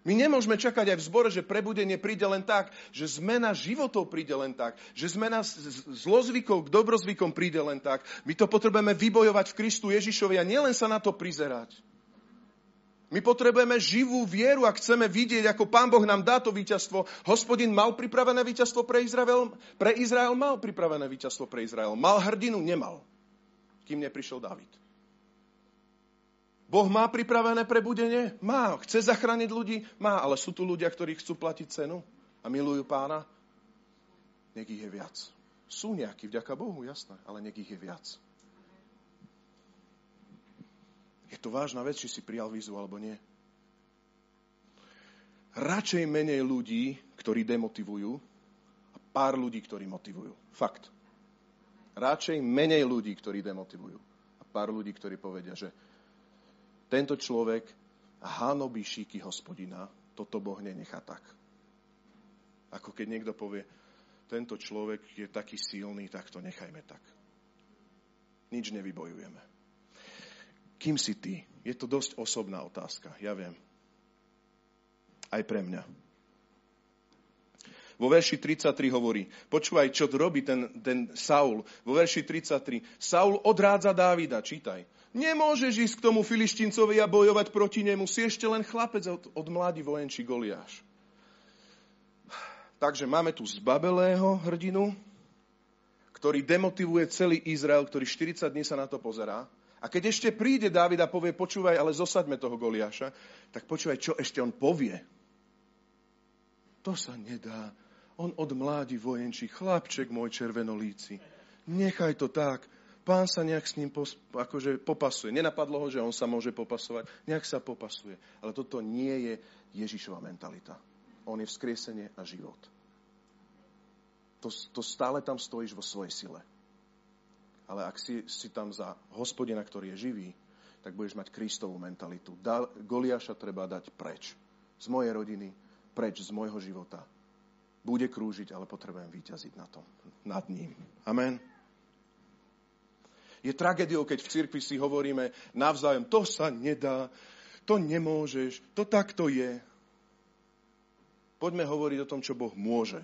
My nemôžeme čakať aj v zbore, že prebudenie príde len tak, že zmena životov príde len tak, že zmena zlozvykov k dobrozvykom príde len tak. My to potrebujeme vybojovať v Kristu Ježišovi a nielen sa na to prizerať. My potrebujeme živú vieru a chceme vidieť, ako Pán Boh nám dá to víťazstvo. Hospodin mal pripravené víťazstvo pre Izrael? Pre Izrael mal pripravené víťazstvo pre Izrael. Mal hrdinu? Nemal. Kým neprišiel David. Boh má pripravené prebudenie? Má. Chce zachrániť ľudí? Má. Ale sú tu ľudia, ktorí chcú platiť cenu a milujú pána? Nech ich je viac. Sú nejakí, vďaka Bohu, jasné, ale nech ich je viac. Je to vážna vec, či si prijal výzvu alebo nie. Radšej menej ľudí, ktorí demotivujú a pár ľudí, ktorí motivujú. Fakt. Radšej menej ľudí, ktorí demotivujú a pár ľudí, ktorí povedia, že tento človek hanobí šíky hospodina, toto Boh nenechá tak. Ako keď niekto povie, tento človek je taký silný, tak to nechajme tak. Nič nevybojujeme. Kým si ty? Je to dosť osobná otázka, ja viem. Aj pre mňa. Vo verši 33 hovorí, počúvaj, čo robí ten, ten Saul. Vo verši 33, Saul odrádza Dávida, čítaj. Nemôžeš ísť k tomu filištincovi a bojovať proti nemu. Si ešte len chlapec od, od mladý vojenčí Goliáš. Takže máme tu zbabelého hrdinu, ktorý demotivuje celý Izrael, ktorý 40 dní sa na to pozerá. A keď ešte príde Dávid a povie, počúvaj, ale zosaďme toho Goliáša, tak počúvaj, čo ešte on povie. To sa nedá. On od mládi vojenčí, chlapček môj červenolíci. Nechaj to tak pán sa nejak s ním pos, akože popasuje. Nenapadlo ho, že on sa môže popasovať. Nejak sa popasuje. Ale toto nie je Ježišova mentalita. On je vzkriesenie a život. To, to stále tam stojíš vo svojej sile. Ale ak si, si tam za hospodina, ktorý je živý, tak budeš mať Kristovú mentalitu. Da, Goliáša treba dať preč. Z mojej rodiny, preč z môjho života. Bude krúžiť, ale potrebujem vyťaziť na tom, nad ním. Amen. Je tragédiou, keď v cirkvi si hovoríme navzájom, to sa nedá, to nemôžeš, to takto je. Poďme hovoriť o tom, čo Boh môže.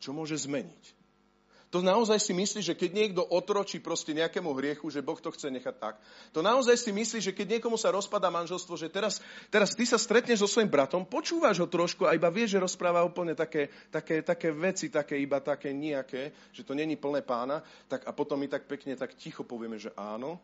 Čo môže zmeniť. To naozaj si myslí, že keď niekto otročí proste nejakému hriechu, že Boh to chce nechať tak. To naozaj si myslí, že keď niekomu sa rozpada manželstvo, že teraz, teraz ty sa stretneš so svojím bratom, počúvaš ho trošku a iba vieš, že rozpráva úplne také, také, také veci, také iba také nejaké, že to není plné pána, tak a potom my tak pekne, tak ticho povieme, že áno.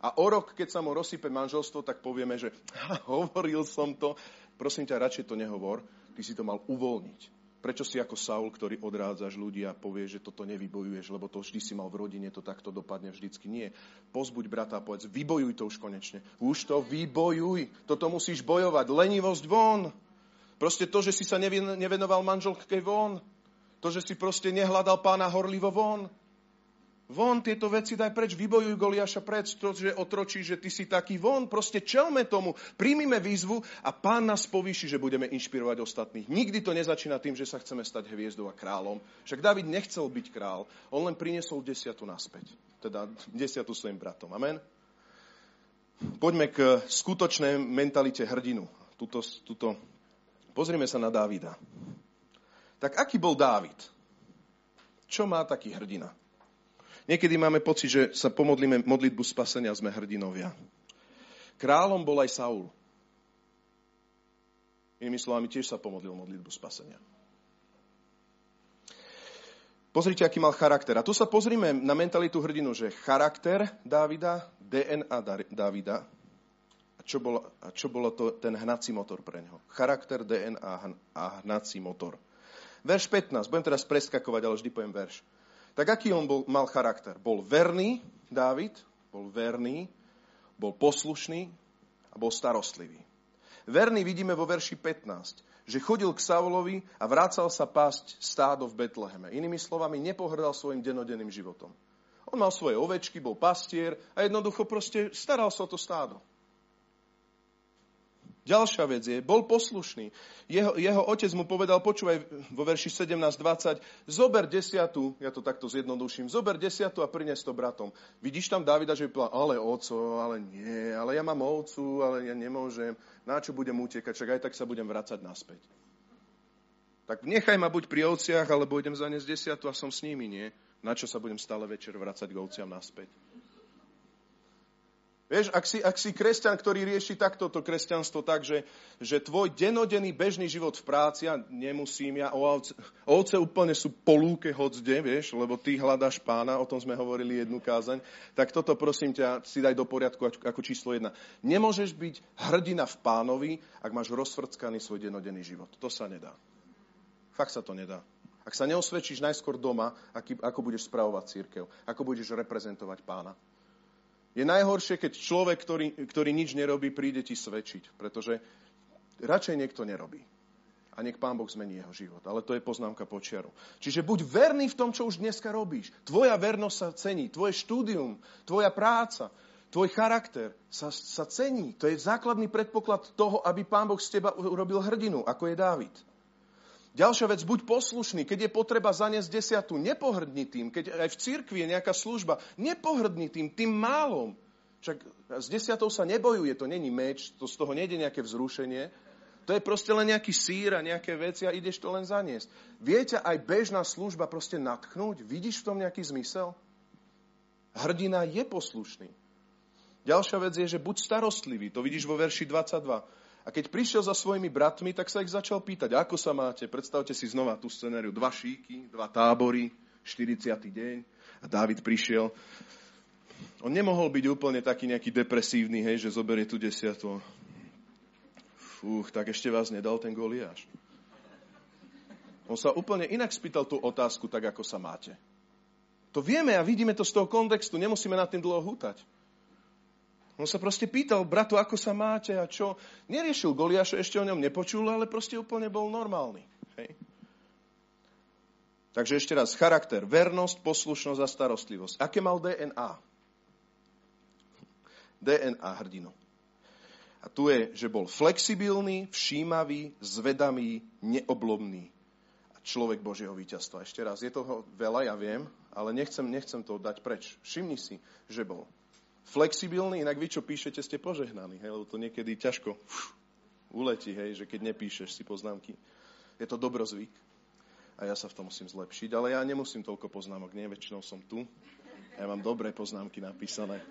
A o rok, keď sa mu rozsype manželstvo, tak povieme, že hovoril som to. Prosím ťa, radšej to nehovor. Ty si to mal uvoľniť. Prečo si ako Saul, ktorý odrádzaš ľudí a povie, že toto nevybojuješ, lebo to vždy si mal v rodine, to takto dopadne vždycky. Nie. Pozbuď brata a povedz, vybojuj to už konečne. Už to vybojuj. Toto musíš bojovať. Lenivosť von. Proste to, že si sa nevenoval manželke von. To, že si proste nehľadal pána horlivo von. Von tieto veci daj preč, vybojuj Goliáša preč, to, že otročí, že ty si taký von, proste čelme tomu, príjmime výzvu a pán nás povýši, že budeme inšpirovať ostatných. Nikdy to nezačína tým, že sa chceme stať hviezdou a kráľom. Však David nechcel byť král, on len priniesol desiatu naspäť. Teda desiatu svojim bratom. Amen? Poďme k skutočnej mentalite hrdinu. Tuto, tuto. Pozrime sa na Dávida. Tak aký bol Dávid? Čo má taký hrdina? Niekedy máme pocit, že sa pomodlíme modlitbu spasenia, sme hrdinovia. Kráľom bol aj Saul. Inými slovami, tiež sa pomodlil modlitbu spasenia. Pozrite, aký mal charakter. A tu sa pozrime na mentalitu hrdinu, že charakter Dávida, DNA Dávida, a čo bolo, a čo bolo to, ten hnací motor pre neho? Charakter, DNA a hnací motor. Verš 15, budem teraz preskakovať, ale vždy poviem verš. Tak aký on bol, mal charakter? Bol verný, Dávid, bol verný, bol poslušný a bol starostlivý. Verný vidíme vo verši 15, že chodil k Saulovi a vrácal sa pásť stádo v Betleheme. Inými slovami, nepohrdal svojim denodenným životom. On mal svoje ovečky, bol pastier a jednoducho proste staral sa o to stádo. Ďalšia vec je, bol poslušný. Jeho, jeho otec mu povedal, počúvaj vo verši 17.20, zober desiatu, ja to takto zjednoduším, zober desiatu a prines to bratom. Vidíš tam Davida, že by povedal, ale oco, ale nie, ale ja mám ovcu, ale ja nemôžem, na čo budem utekať, však aj tak sa budem vrácať naspäť. Tak nechaj ma buď pri ovciach, alebo idem zaniesť desiatu a som s nimi, nie? Na čo sa budem stále večer vrácať k ovciam naspäť? Vieš, ak si, ak si kresťan, ktorý rieši takto to kresťanstvo tak, že, že tvoj denodenný bežný život v práci, ja nemusím, ja ovce, ovce úplne sú polúke hodzde, vieš, lebo ty hľadáš pána, o tom sme hovorili jednu kázaň, tak toto prosím ťa si daj do poriadku ako číslo jedna. Nemôžeš byť hrdina v pánovi, ak máš rozfrckaný svoj denodenný život. To sa nedá. Fakt sa to nedá. Ak sa neosvedčíš najskôr doma, aký, ako budeš spravovať církev, ako budeš reprezentovať pána. Je najhoršie, keď človek, ktorý, ktorý nič nerobí, príde ti svedčiť, pretože radšej niekto nerobí. A nech Pán Boh zmení jeho život. Ale to je poznámka počiaru. Čiže buď verný v tom, čo už dneska robíš. Tvoja vernosť sa cení. Tvoje štúdium, tvoja práca, tvoj charakter sa, sa cení. To je základný predpoklad toho, aby Pán Boh z teba urobil hrdinu, ako je Dávid. Ďalšia vec, buď poslušný, keď je potreba zaniesť desiatu, nepohrdni tým, keď aj v cirkvi je nejaká služba, nepohrdni tým, tým málom. Však s desiatou sa nebojuje, to není meč, to z toho nejde nejaké vzrušenie, to je proste len nejaký sír nejaké veci a ideš to len zaniesť. Viete aj bežná služba proste natchnúť? Vidíš v tom nejaký zmysel? Hrdina je poslušný. Ďalšia vec je, že buď starostlivý. To vidíš vo verši 22. A keď prišiel za svojimi bratmi, tak sa ich začal pýtať, ako sa máte. Predstavte si znova tú scenériu. Dva šíky, dva tábory, 40. deň. A Dávid prišiel. On nemohol byť úplne taký nejaký depresívny, hej, že zoberie tu desiatu. Fúch, tak ešte vás nedal ten Goliáš. On sa úplne inak spýtal tú otázku, tak ako sa máte. To vieme a vidíme to z toho kontextu, nemusíme nad tým dlho hútať. On sa proste pýtal, bratu, ako sa máte a čo. Neriešil Goliáša, ešte o ňom nepočul, ale proste úplne bol normálny. Hej. Takže ešte raz, charakter, vernosť, poslušnosť a starostlivosť. Aké mal DNA? DNA hrdino. A tu je, že bol flexibilný, všímavý, zvedavý, neoblomný. A človek Božieho víťazstva. Ešte raz, je toho veľa, ja viem, ale nechcem, nechcem to dať preč. Všimni si, že bol flexibilný, inak vy, čo píšete, ste požehnaní, hej, lebo to niekedy ťažko uf, uletí, hej, že keď nepíšeš si poznámky. Je to dobrozvyk a ja sa v tom musím zlepšiť, ale ja nemusím toľko poznámok, nie, väčšinou som tu. Ja mám dobré poznámky napísané.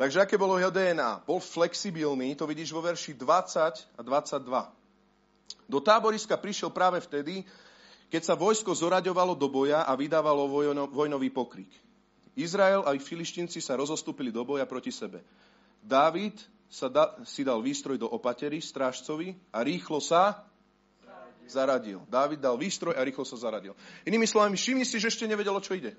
Takže aké bolo jeho DNA? Bol flexibilný, to vidíš vo verši 20 a 22. Do táboriska prišiel práve vtedy, keď sa vojsko zoraďovalo do boja a vydávalo vojno, vojnový pokrik. Izrael a ich filištinci sa rozostúpili do boja proti sebe. Dávid sa da, si dal výstroj do opatery strážcovi a rýchlo sa zaradil. Dávid dal výstroj a rýchlo sa zaradil. Inými slovami, všimni si, že ešte nevedel, o čo ide.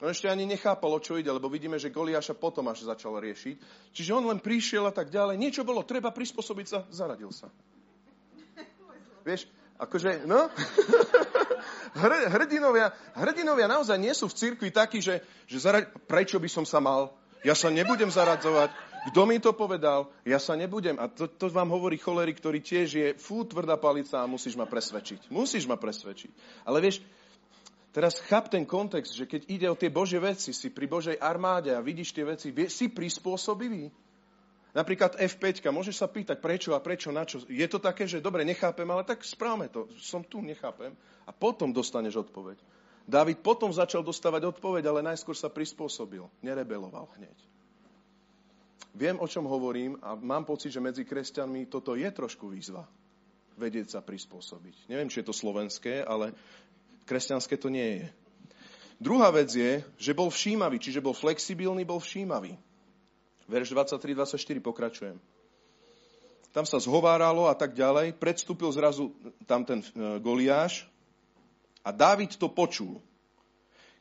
On ešte ani nechápal, o čo ide, lebo vidíme, že Goliáša potom až začal riešiť. Čiže on len prišiel a tak ďalej. Niečo bolo, treba prispôsobiť sa, zaradil sa. Vieš, Akože, no? Hr, hrdinovia, hrdinovia naozaj nie sú v cirkvi takí, že, že zara, prečo by som sa mal? Ja sa nebudem zaradzovať. Kto mi to povedal? Ja sa nebudem. A to, to vám hovorí cholery, ktorý tiež je fú, tvrdá palica a musíš ma presvedčiť. Musíš ma presvedčiť. Ale vieš, teraz cháp ten kontext, že keď ide o tie Božie veci, si pri Božej armáde a vidíš tie veci, si prispôsobivý. Napríklad F5, môžeš sa pýtať prečo a prečo, na čo. Je to také, že dobre, nechápem, ale tak správame to. Som tu, nechápem. A potom dostaneš odpoveď. Dávid potom začal dostávať odpoveď, ale najskôr sa prispôsobil. Nerebeloval hneď. Viem, o čom hovorím a mám pocit, že medzi kresťanmi toto je trošku výzva. Vedieť sa prispôsobiť. Neviem, či je to slovenské, ale kresťanské to nie je. Druhá vec je, že bol všímavý, čiže bol flexibilný, bol všímavý. Verš 23-24 pokračujem. Tam sa zhováralo a tak ďalej. Predstúpil zrazu tam ten e, Goliáš a Dávid to počul.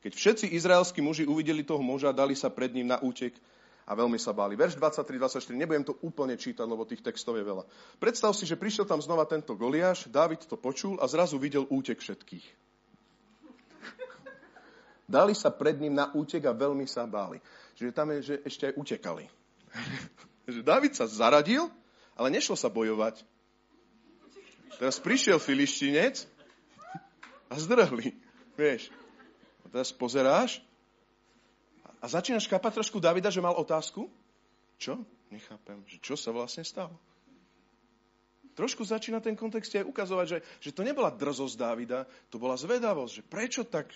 Keď všetci izraelskí muži uvideli toho muža, dali sa pred ním na útek a veľmi sa báli. Verš 23-24, nebudem to úplne čítať, lebo tých textov je veľa. Predstav si, že prišiel tam znova tento Goliáš, Dávid to počul a zrazu videl útek všetkých. Dali sa pred ním na útek a veľmi sa báli že tam je, že ešte aj utekali. že David sa zaradil, ale nešlo sa bojovať. Teraz prišiel filištinec a zdrhli. Vieš. A teraz pozeráš a začínaš kapať trošku Davida, že mal otázku. Čo? Nechápem. Že čo sa vlastne stalo? Trošku začína ten kontext aj ukazovať, že, že to nebola drzosť Dávida, to bola zvedavosť, že prečo tak,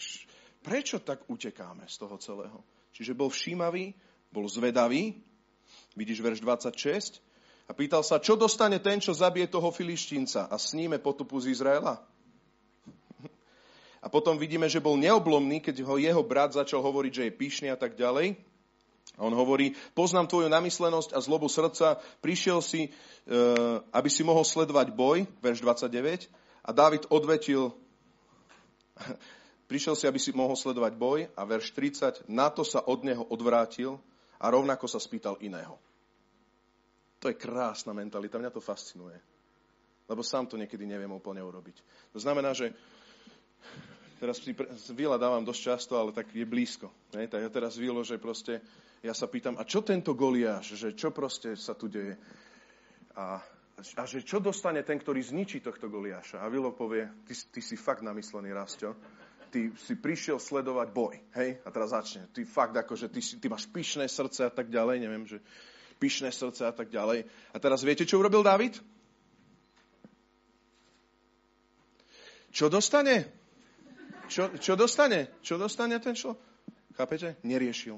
prečo tak utekáme z toho celého. Čiže bol všímavý, bol zvedavý, vidíš verš 26, a pýtal sa, čo dostane ten, čo zabije toho filištínca? A sníme potupu z Izraela? A potom vidíme, že bol neoblomný, keď ho jeho brat začal hovoriť, že je pyšný a tak ďalej. A on hovorí, poznám tvoju namyslenosť a zlobu srdca, prišiel si, e, aby si mohol sledovať boj, verš 29, a Dávid odvetil, Prišiel si, aby si mohol sledovať boj a verš 30, na to sa od neho odvrátil a rovnako sa spýtal iného. To je krásna mentalita, mňa to fascinuje. Lebo sám to niekedy neviem úplne urobiť. To znamená, že teraz si Vila dávam dosť často, ale tak je blízko. Ne? Tak ja teraz Vilo, že proste, ja sa pýtam, a čo tento Goliáš, že čo proste sa tu deje? A, a že čo dostane ten, ktorý zničí tohto Goliáša? A Vilo povie, ty, ty si fakt namyslený, Rastio ty si prišiel sledovať boj, hej? A teraz začne. Ty fakt ako, že ty, ty máš pyšné srdce a tak ďalej, neviem, že pyšné srdce a tak ďalej. A teraz viete, čo urobil David? Čo dostane? Čo, čo dostane? Čo dostane ten čo? Chápete? Neriešil.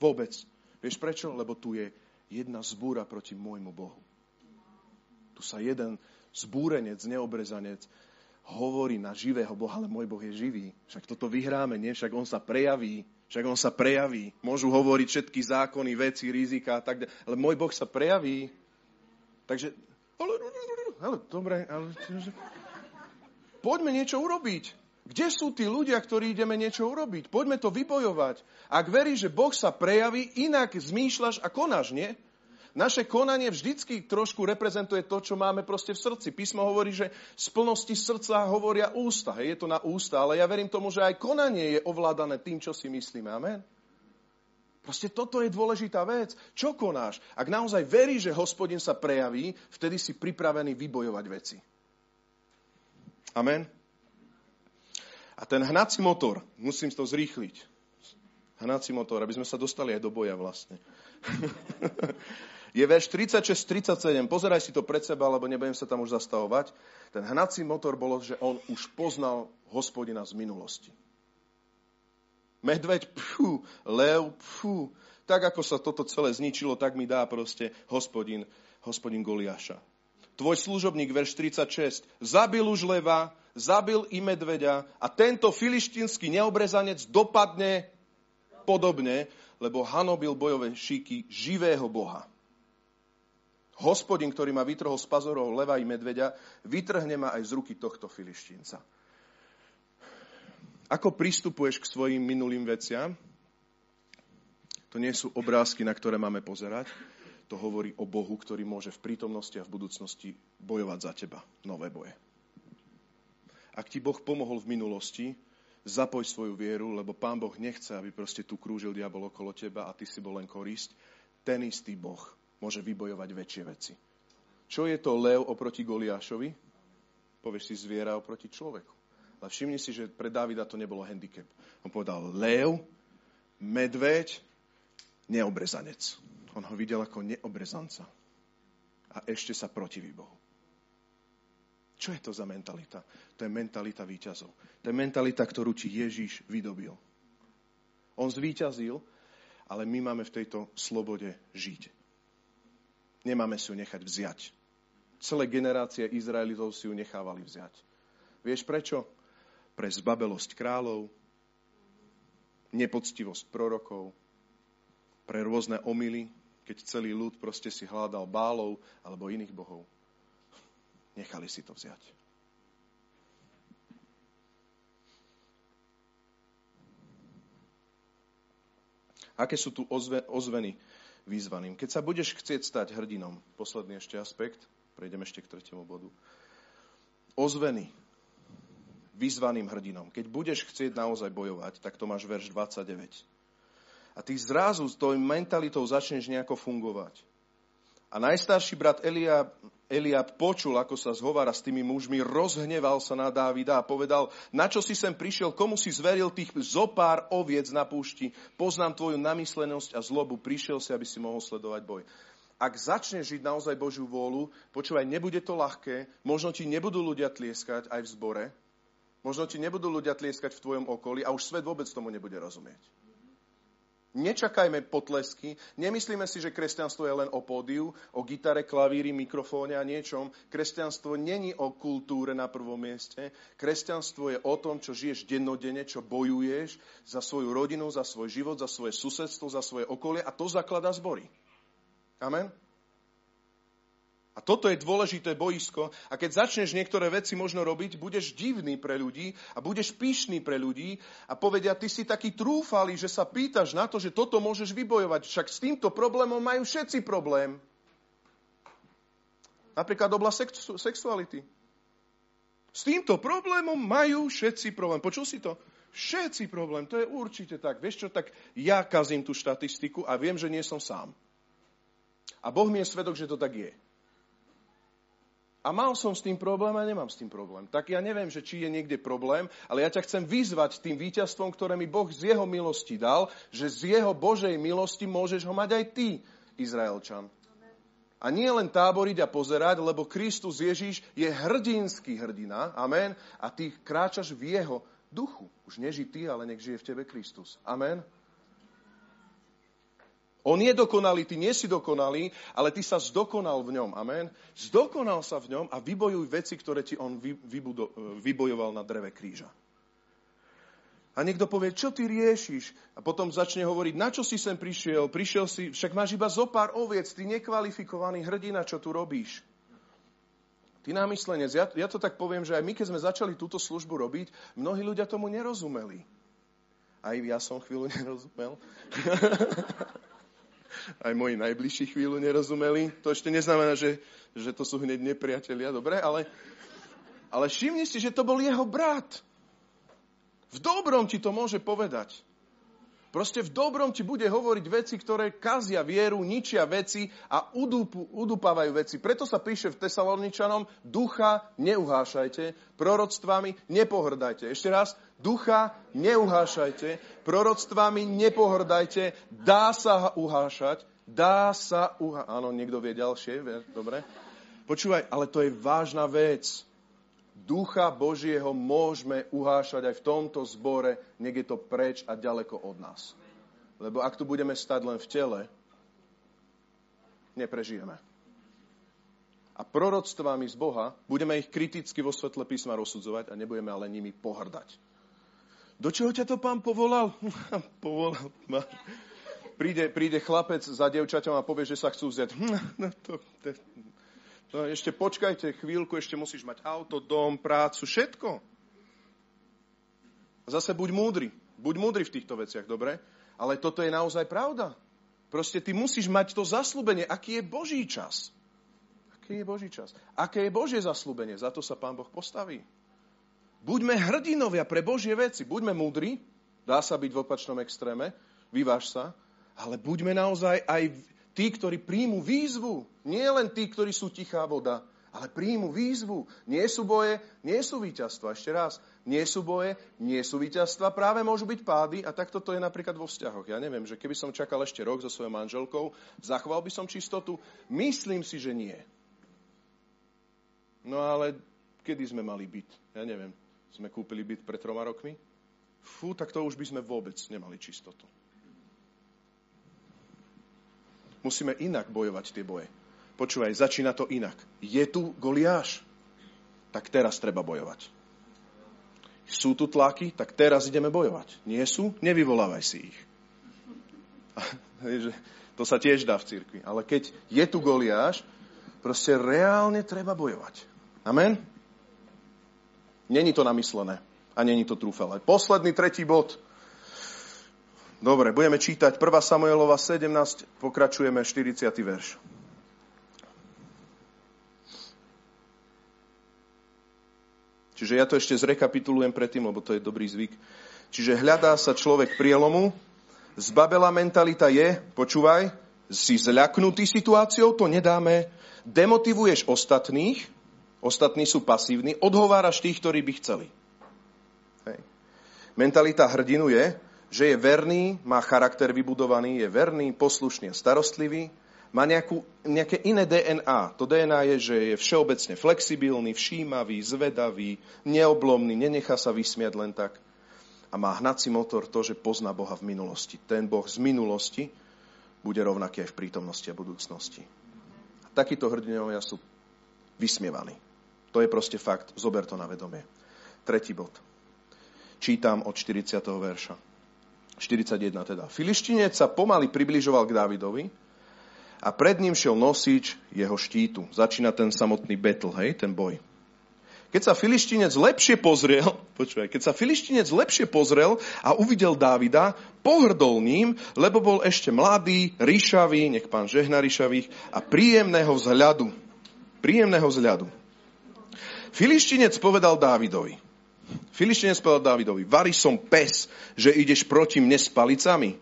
Vôbec. Vieš prečo? Lebo tu je jedna zbúra proti môjmu Bohu. Tu sa jeden zbúrenec, neobrezanec hovorí na živého Boha, ale môj Boh je živý. Však toto vyhráme, nie? Však on sa prejaví. Však on sa prejaví. Môžu hovoriť všetky zákony, veci, rizika a tak ďalej. Ale môj Boh sa prejaví. Takže, ale, ale dobre, ale, poďme niečo urobiť. Kde sú tí ľudia, ktorí ideme niečo urobiť? Poďme to vybojovať. Ak veríš, že Boh sa prejaví, inak zmýšľaš a konáš, nie? Naše konanie vždycky trošku reprezentuje to, čo máme proste v srdci. Písmo hovorí, že z plnosti srdca hovoria ústa. Hej, je to na ústa, ale ja verím tomu, že aj konanie je ovládané tým, čo si myslíme. Amen. Proste toto je dôležitá vec. Čo konáš? Ak naozaj veríš, že hospodin sa prejaví, vtedy si pripravený vybojovať veci. Amen. A ten hnací motor, musím to zrýchliť. Hnací motor, aby sme sa dostali aj do boja vlastne. je verš 36-37. Pozeraj si to pred seba, lebo nebudem sa tam už zastavovať. Ten hnací motor bolo, že on už poznal hospodina z minulosti. Medveď, pfú, lev, pfú. Tak ako sa toto celé zničilo, tak mi dá proste hospodin, hospodin Goliáša. Tvoj služobník, verš 36, zabil už leva, zabil i medveďa a tento filištinský neobrezanec dopadne podobne, lebo hanobil bojové šíky živého Boha. Hospodin, ktorý ma vytrhol z pazorov leva i medveďa, vytrhne ma aj z ruky tohto filištínca. Ako pristupuješ k svojim minulým veciam? To nie sú obrázky, na ktoré máme pozerať. To hovorí o Bohu, ktorý môže v prítomnosti a v budúcnosti bojovať za teba. Nové boje. Ak ti Boh pomohol v minulosti, zapoj svoju vieru, lebo Pán Boh nechce, aby proste tu krúžil diabol okolo teba a ty si bol len korisť. Ten istý Boh môže vybojovať väčšie veci. Čo je to lev oproti Goliášovi? Povieš si zviera oproti človeku. Ale všimni si, že pre Davida to nebolo handicap. On povedal lev, medveď, neobrezanec. On ho videl ako neobrezanca. A ešte sa protiví Bohu. Čo je to za mentalita? To je mentalita výťazov. To je mentalita, ktorú ti Ježíš vydobil. On zvíťazil, ale my máme v tejto slobode žiť. Nemáme si ju nechať vziať. Celé generácie Izraelitov si ju nechávali vziať. Vieš prečo? Pre zbabelosť kráľov, nepoctivosť prorokov, pre rôzne omily, keď celý ľud proste si hľadal bálov alebo iných bohov. Nechali si to vziať. Aké sú tu ozve, ozveny výzvaným? Keď sa budeš chcieť stať hrdinom, posledný ešte aspekt, prejdem ešte k tretiemu bodu. Ozveny vyzvaným hrdinom. Keď budeš chcieť naozaj bojovať, tak to máš verš 29. A ty zrazu s tou mentalitou začneš nejako fungovať. A najstarší brat Eliab, Eliab počul, ako sa zhovára s tými mužmi, rozhneval sa na Dávida a povedal, na čo si sem prišiel, komu si zveril tých zopár oviec na púšti, poznám tvoju namyslenosť a zlobu, prišiel si, aby si mohol sledovať boj. Ak začneš žiť naozaj Božiu vôľu, počúvaj, nebude to ľahké, možno ti nebudú ľudia tlieskať aj v zbore, možno ti nebudú ľudia tlieskať v tvojom okolí a už svet vôbec tomu nebude rozumieť. Nečakajme potlesky, nemyslíme si, že kresťanstvo je len o pódiu, o gitare, klavíri, mikrofóne a niečom. Kresťanstvo není o kultúre na prvom mieste. Kresťanstvo je o tom, čo žiješ dennodenne, čo bojuješ za svoju rodinu, za svoj život, za svoje susedstvo, za svoje okolie a to zaklada zbory. Amen? A toto je dôležité boisko. A keď začneš niektoré veci možno robiť, budeš divný pre ľudí a budeš pyšný pre ľudí a povedia, ty si taký trúfalý, že sa pýtaš na to, že toto môžeš vybojovať. Však s týmto problémom majú všetci problém. Napríklad oblasť sexu- sexuality. S týmto problémom majú všetci problém. Počul si to? Všetci problém. To je určite tak. Vieš čo, tak ja kazím tú štatistiku a viem, že nie som sám. A Boh mi je svedok, že to tak je. A mal som s tým problém a nemám s tým problém. Tak ja neviem, že či je niekde problém, ale ja ťa chcem vyzvať tým víťazstvom, ktoré mi Boh z jeho milosti dal, že z jeho Božej milosti môžeš ho mať aj ty, Izraelčan. A nie len táboriť a pozerať, lebo Kristus Ježíš je hrdinský hrdina, amen, a ty kráčaš v jeho duchu. Už neži ty, ale nech žije v tebe Kristus. Amen. On je dokonalý, ty nie si dokonalý, ale ty sa zdokonal v ňom. Amen. Zdokonal sa v ňom a vybojuj veci, ktoré ti on vybudo, vybojoval na dreve kríža. A niekto povie, čo ty riešiš? A potom začne hovoriť, na čo si sem prišiel? Prišiel si, však máš iba zo pár oviec, ty nekvalifikovaný hrdina, čo tu robíš? Ty námyslenec, ja, ja to tak poviem, že aj my, keď sme začali túto službu robiť, mnohí ľudia tomu nerozumeli. Aj ja som chvíľu nerozumel. aj moji najbližší chvíľu nerozumeli. To ešte neznamená, že, že to sú hneď nepriatelia, dobre? Ale, ale všimni si, že to bol jeho brat. V dobrom ti to môže povedať. Proste v dobrom ti bude hovoriť veci, ktoré kazia vieru, ničia veci a udúpu, veci. Preto sa píše v Tesaloničanom, ducha neuhášajte, proroctvami nepohrdajte. Ešte raz, ducha neuhášajte, proroctvami nepohrdajte, dá sa uhášať, dá sa uhášať. Áno, niekto vie ďalšie, dobre? Počúvaj, ale to je vážna vec. Ducha Božieho môžeme uhášať aj v tomto zbore, nech je to preč a ďaleko od nás. Lebo ak tu budeme stať len v tele, neprežijeme. A proroctvami z Boha budeme ich kriticky vo svetle písma rozsudzovať a nebudeme ale nimi pohrdať. Do čoho ťa to pán povolal? povolal ma. Príde, príde chlapec za devčaťom a povie, že sa chcú vziať. No, to, to, No, ešte počkajte chvíľku, ešte musíš mať auto, dom, prácu, všetko. A zase buď múdry. Buď múdry v týchto veciach, dobre? Ale toto je naozaj pravda. Proste ty musíš mať to zaslúbenie, aký je Boží čas. Aký je Boží čas. Aké je Božie zaslúbenie, za to sa Pán Boh postaví. Buďme hrdinovia pre Božie veci. Buďme múdri, dá sa byť v opačnom extréme, vyváž sa, ale buďme naozaj aj tí, ktorí príjmu výzvu. Nie len tí, ktorí sú tichá voda, ale príjmu výzvu. Nie sú boje, nie sú víťazstva. Ešte raz, nie sú boje, nie sú víťazstva, práve môžu byť pády a takto to je napríklad vo vzťahoch. Ja neviem, že keby som čakal ešte rok so svojou manželkou, zachoval by som čistotu? Myslím si, že nie. No ale kedy sme mali byt? Ja neviem. Sme kúpili byt pred troma rokmi? Fú, tak to už by sme vôbec nemali čistotu. Musíme inak bojovať tie boje. Počúvaj, začína to inak. Je tu Goliáš? Tak teraz treba bojovať. Sú tu tlaky? Tak teraz ideme bojovať. Nie sú? Nevyvolávaj si ich. to sa tiež dá v cirkvi. Ale keď je tu Goliáš, proste reálne treba bojovať. Amen? Není to namyslené a není to trúfale. Posledný tretí bod. Dobre, budeme čítať 1. Samuelova 17, pokračujeme 40. verš. Čiže ja to ešte zrekapitulujem predtým, lebo to je dobrý zvyk. Čiže hľadá sa človek prielomu, zbabela mentalita je, počúvaj, si zľaknutý situáciou, to nedáme, demotivuješ ostatných, ostatní sú pasívni, odhováraš tých, ktorí by chceli. Hej. Mentalita hrdinu je, že je verný, má charakter vybudovaný, je verný, poslušný a starostlivý, má nejakú, nejaké iné DNA. To DNA je, že je všeobecne flexibilný, všímavý, zvedavý, neoblomný, nenechá sa vysmiať len tak. A má hnací motor to, že pozná Boha v minulosti. Ten Boh z minulosti bude rovnaký aj v prítomnosti a budúcnosti. A takíto hrdinovia sú vysmievaní. To je proste fakt. Zober to na vedomie. Tretí bod. Čítam od 40. verša. 41 teda. Filištinec sa pomaly približoval k Dávidovi a pred ním šiel nosič jeho štítu. Začína ten samotný battle, hej, ten boj. Keď sa Filištinec lepšie pozrel, počúvaj, keď sa Filištinec lepšie pozrel a uvidel Dávida, pohrdol ním, lebo bol ešte mladý, ríšavý, nech pán žehna ríšavých, a príjemného vzhľadu. Príjemného vzhľadu. Filištinec povedal Dávidovi, Filištinec povedal Dávidovi, vari som pes, že ideš proti mne s palicami.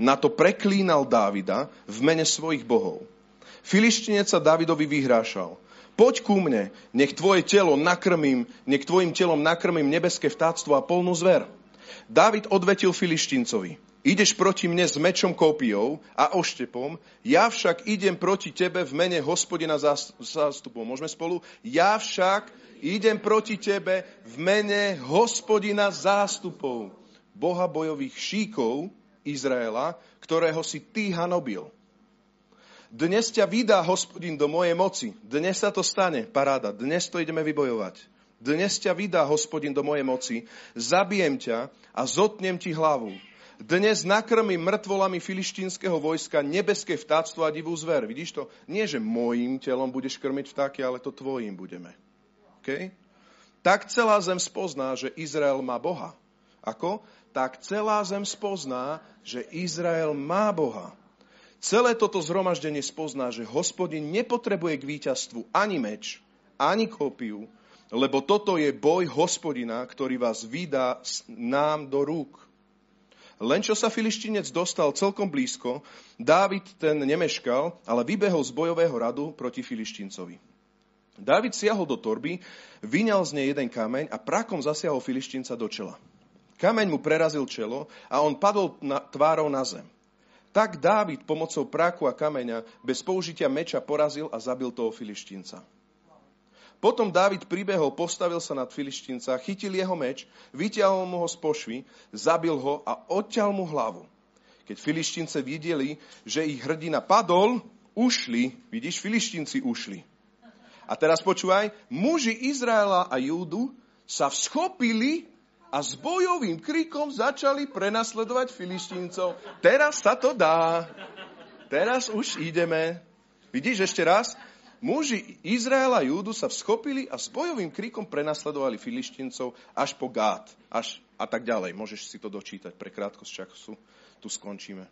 Na to preklínal Dávida v mene svojich bohov. Filištinec sa Dávidovi vyhrášal. Poď ku mne, nech tvoje telo nakrmím, nech tvojim telom nakrmím nebeské vtáctvo a polnú zver. Dávid odvetil Filištincovi. Ideš proti mne s mečom kópiou a oštepom, ja však idem proti tebe v mene hospodina zástupov. Môžeme spolu? Ja však idem proti tebe v mene hospodina zástupov, boha bojových šíkov Izraela, ktorého si ty hanobil. Dnes ťa vydá hospodin do mojej moci. Dnes sa to stane, paráda. Dnes to ideme vybojovať. Dnes ťa vydá hospodin do mojej moci. Zabijem ťa a zotnem ti hlavu dnes nakrmi mŕtvolami filištínskeho vojska nebeské vtáctvo a divú zver. Vidíš to? Nie, že môjim telom budeš krmiť vtáky, ale to tvojim budeme. Okay? Tak celá zem spozná, že Izrael má Boha. Ako? Tak celá zem spozná, že Izrael má Boha. Celé toto zhromaždenie spozná, že hospodin nepotrebuje k víťazstvu ani meč, ani kopiu, lebo toto je boj hospodina, ktorý vás vydá nám do rúk. Len čo sa filištinec dostal celkom blízko, Dávid ten nemeškal, ale vybehol z bojového radu proti filištincovi. Dávid siahol do torby, vyňal z nej jeden kameň a prakom zasiahol filištinca do čela. Kameň mu prerazil čelo a on padol na, tvárou na zem. Tak Dávid pomocou práku a kameňa bez použitia meča porazil a zabil toho filištinca. Potom Dávid pribehol, postavil sa nad Filištínca, chytil jeho meč, vyťahol mu ho z pošvy, zabil ho a odťal mu hlavu. Keď Filištínce videli, že ich hrdina padol, ušli, vidíš, Filištínci ušli. A teraz počúvaj, muži Izraela a Júdu sa vschopili a s bojovým krikom začali prenasledovať Filištíncov. Teraz sa to dá. Teraz už ideme. Vidíš ešte raz? Muži Izraela a Júdu sa vschopili a s bojovým krikom prenasledovali filištincov až po Gát až a tak ďalej. Môžeš si to dočítať pre krátkosť času. Tu skončíme.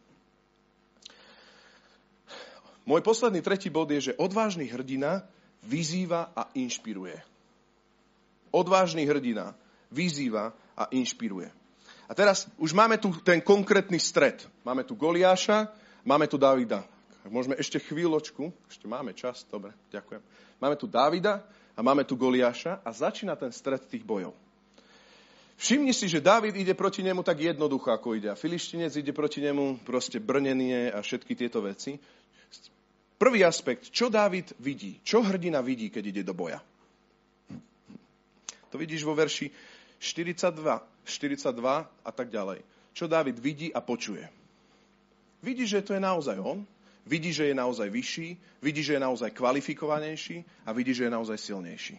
Môj posledný tretí bod je, že odvážny hrdina vyzýva a inšpiruje. Odvážny hrdina vyzýva a inšpiruje. A teraz už máme tu ten konkrétny stred. Máme tu Goliáša, máme tu Davida. Môžeme ešte chvíľočku, ešte máme čas, dobre, ďakujem. Máme tu Davida a máme tu Goliáša a začína ten stred tých bojov. Všimni si, že David ide proti nemu tak jednoducho, ako ide. A filištinec ide proti nemu proste brnenie a všetky tieto veci. Prvý aspekt, čo David vidí? Čo hrdina vidí, keď ide do boja? To vidíš vo verši 42, 42 a tak ďalej. Čo David vidí a počuje. Vidí, že to je naozaj on, vidí, že je naozaj vyšší, vidí, že je naozaj kvalifikovanejší a vidí, že je naozaj silnejší.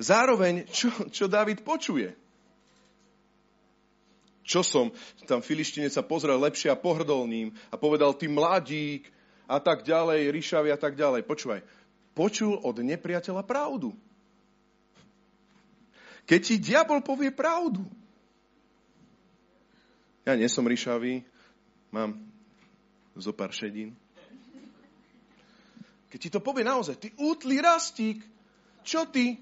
Zároveň, čo, čo David počuje? Čo som? Tam filištinec sa pozrel lepšie a pohrdol ním a povedal, ty mladík a tak ďalej, ríšavy a tak ďalej. Počúvaj, počul od nepriateľa pravdu. Keď ti diabol povie pravdu. Ja nie som ríšavý, mám zo pár šedín. Keď ti to povie naozaj, ty útlý rastík, čo ty?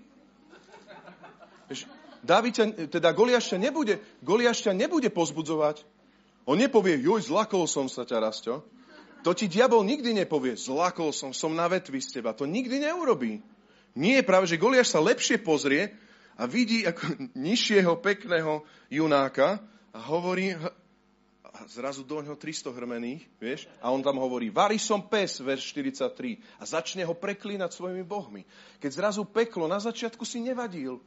Dávid teda Goliáš nebude, Goliáš nebude pozbudzovať. On nepovie, joj, zlakol som sa ťa, Rasto. To ti diabol nikdy nepovie, zlakol som, som na vetvi z teba. To nikdy neurobí. Nie práve, že Goliáš sa lepšie pozrie a vidí ako nižšieho pekného junáka a hovorí, a zrazu do ňoho 300 hrmených, vieš, a on tam hovorí, varí som pes, verš 43, a začne ho preklínať svojimi bohmi. Keď zrazu peklo na začiatku si nevadil.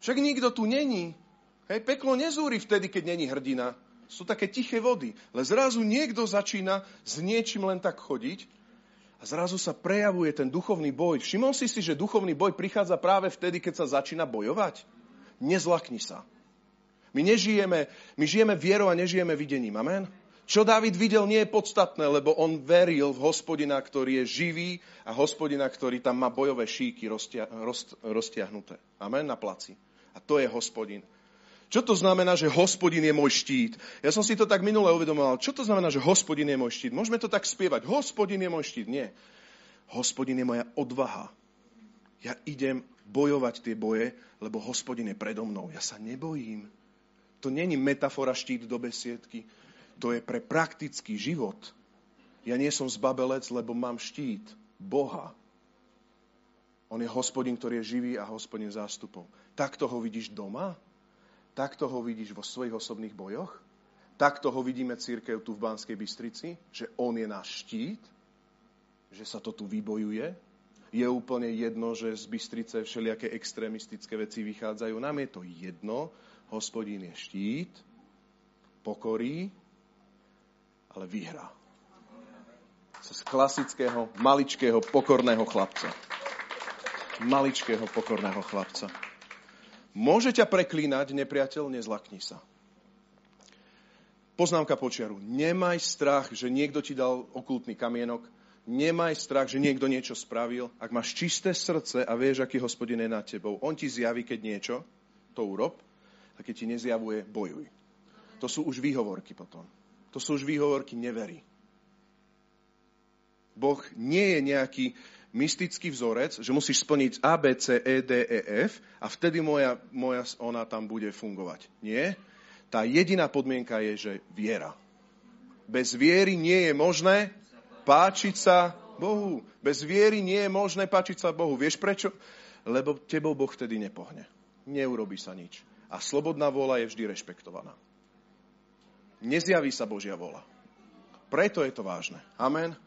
Však nikto tu není. Hej, peklo nezúri vtedy, keď není hrdina. Sú také tiché vody. Ale zrazu niekto začína s niečím len tak chodiť a zrazu sa prejavuje ten duchovný boj. Všimol si si, že duchovný boj prichádza práve vtedy, keď sa začína bojovať? Nezlakni sa. My nežijeme, my žijeme vierou a nežijeme videním. Amen? Čo David videl, nie je podstatné, lebo on veril v hospodina, ktorý je živý a hospodina, ktorý tam má bojové šíky roztia, roz, roztiahnuté. Amen? Na placi. A to je hospodin. Čo to znamená, že hospodin je môj štít? Ja som si to tak minule uvedomoval. Čo to znamená, že hospodin je môj štít? Môžeme to tak spievať. Hospodin je môj štít. Nie. Hospodin je moja odvaha. Ja idem bojovať tie boje, lebo hospodin je predo mnou. Ja sa nebojím. To není metafora štít do besiedky. To je pre praktický život. Ja nie som zbabelec, lebo mám štít Boha. On je hospodin, ktorý je živý a hospodin zástupov. Takto ho vidíš doma? Takto ho vidíš vo svojich osobných bojoch? Takto ho vidíme církev tu v Banskej Bystrici? Že on je náš štít? Že sa to tu vybojuje? Je úplne jedno, že z Bystrice všelijaké extrémistické veci vychádzajú. Nám je to jedno. Hospodín je štít, pokorí, ale vyhrá. Z klasického, maličkého, pokorného chlapca. Maličkého, pokorného chlapca. Môže ťa preklínať, nepriateľ, nezlakni sa. Poznámka počiaru. Nemaj strach, že niekto ti dal okultný kamienok. Nemaj strach, že niekto niečo spravil. Ak máš čisté srdce a vieš, aký hospodin je nad tebou, on ti zjaví, keď niečo, to urob. A keď ti nezjavuje, bojuj. To sú už výhovorky potom. To sú už výhovorky neverí. Boh nie je nejaký mystický vzorec, že musíš splniť A, B, C, E, D, E, F a vtedy moja, moja ona tam bude fungovať. Nie. Tá jediná podmienka je, že viera. Bez viery nie je možné páčiť sa Bohu. Bez viery nie je možné páčiť sa Bohu. Vieš prečo? Lebo tebou Boh vtedy nepohne. Neurobi sa nič. A slobodná vôľa je vždy rešpektovaná. Nezjaví sa Božia vôľa. Preto je to vážne. Amen.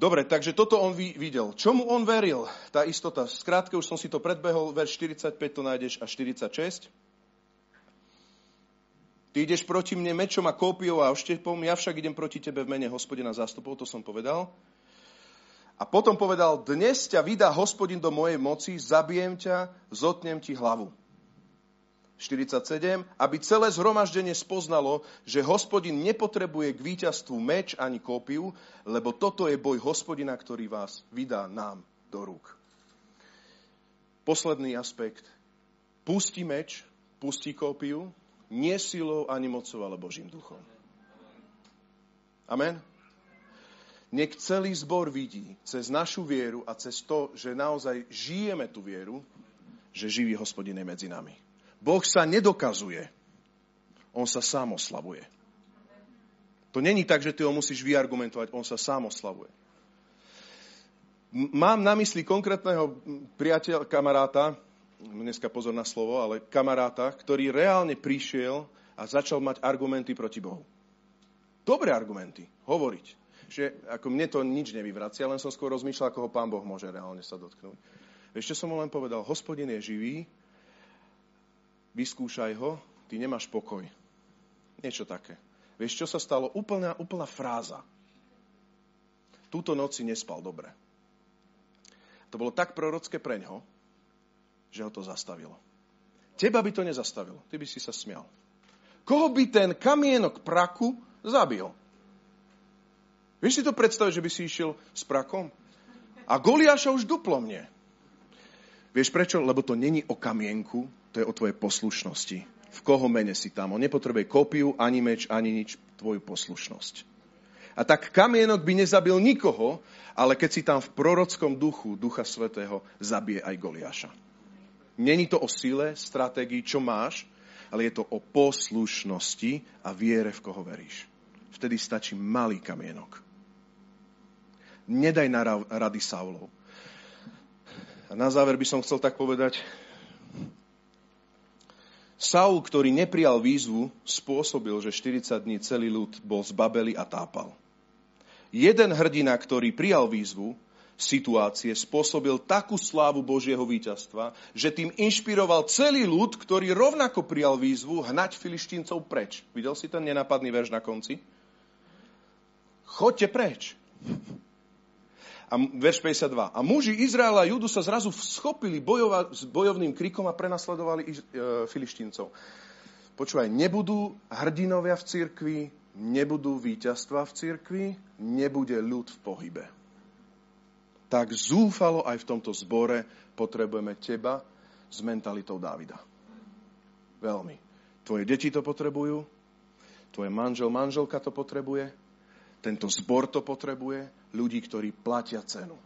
Dobre, takže toto on videl. Čomu on veril? Tá istota. Skrátke, už som si to predbehol, verš 45 to nájdeš a 46. Ty ideš proti mne mečom a kópiou a oštepom, ja však idem proti tebe v mene hospodina zástupov, to som povedal. A potom povedal, dnes ťa vydá hospodin do mojej moci, zabijem ťa, zotnem ti hlavu. 47, aby celé zhromaždenie spoznalo, že hospodin nepotrebuje k víťazstvu meč ani kópiu, lebo toto je boj hospodina, ktorý vás vydá nám do rúk. Posledný aspekt. Pustí meč, pustí kópiu, nie silou ani mocou, ale Božím duchom. Amen? Nech celý zbor vidí cez našu vieru a cez to, že naozaj žijeme tú vieru, že živý hospodin je medzi nami. Boh sa nedokazuje. On sa sám oslavuje. To není tak, že ty ho musíš vyargumentovať, on sa sám oslavuje. Mám na mysli konkrétneho priateľa, kamaráta, dneska pozor na slovo, ale kamaráta, ktorý reálne prišiel a začal mať argumenty proti Bohu. Dobré argumenty, hovoriť. Že ako mne to nič nevyvracia, len som skôr rozmýšľal, ako ho pán Boh môže reálne sa dotknúť. Čo som mu len povedal? Hospodin je živý, vyskúšaj ho, ty nemáš pokoj. Niečo také. Vieš, čo sa stalo? Úplná, úplná fráza. Túto noc si nespal dobre. To bolo tak prorocké preňho, že ho to zastavilo. Teba by to nezastavilo. Ty by si sa smial. Koho by ten kamienok praku zabil? Vieš si to predstaviť, že by si išiel s prakom? A Goliáša už duplo mne. Vieš prečo? Lebo to není o kamienku, to je o tvojej poslušnosti v koho mene si tam. On nepotrebuje kópiu, ani meč, ani nič, tvoju poslušnosť. A tak kamienok by nezabil nikoho, ale keď si tam v prorockom duchu Ducha Svetého, zabije aj Goliáša. Není to o sile, stratégii, čo máš, ale je to o poslušnosti a viere, v koho veríš. Vtedy stačí malý kamienok. Nedaj na rady Saulov. A na záver by som chcel tak povedať, Saul, ktorý neprijal výzvu, spôsobil, že 40 dní celý ľud bol z Babeli a tápal. Jeden hrdina, ktorý prijal výzvu, situácie, spôsobil takú slávu Božieho víťazstva, že tým inšpiroval celý ľud, ktorý rovnako prijal výzvu hnať filištíncov preč. Videl si ten nenapadný verš na konci? Chodte preč. A verš 52. A muži Izraela a Judu sa zrazu schopili bojova, s bojovným krikom a prenasledovali e, filištíncov. Počúvaj, nebudú hrdinovia v cirkvi, nebudú víťazstva v cirkvi, nebude ľud v pohybe. Tak zúfalo aj v tomto zbore potrebujeme teba s mentalitou Dávida. Veľmi. Tvoje deti to potrebujú, tvoje manžel, manželka to potrebuje, tento zbor to potrebuje, ľudí, ktorí platia cenu.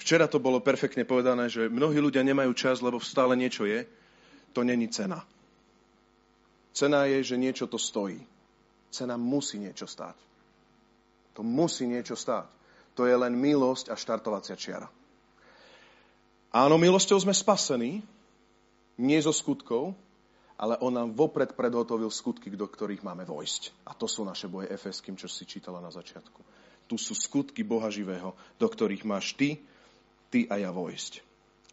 Včera to bolo perfektne povedané, že mnohí ľudia nemajú čas, lebo stále niečo je. To není cena. Cena je, že niečo to stojí. Cena musí niečo stáť. To musí niečo stáť. To je len milosť a štartovacia čiara. Áno, milosťou sme spasení, nie zo skutkov, ale on nám vopred predhotovil skutky, do ktorých máme vojsť. A to sú naše boje Efeským, čo si čítala na začiatku. Tu sú skutky Boha živého, do ktorých máš ty, ty a ja vojsť.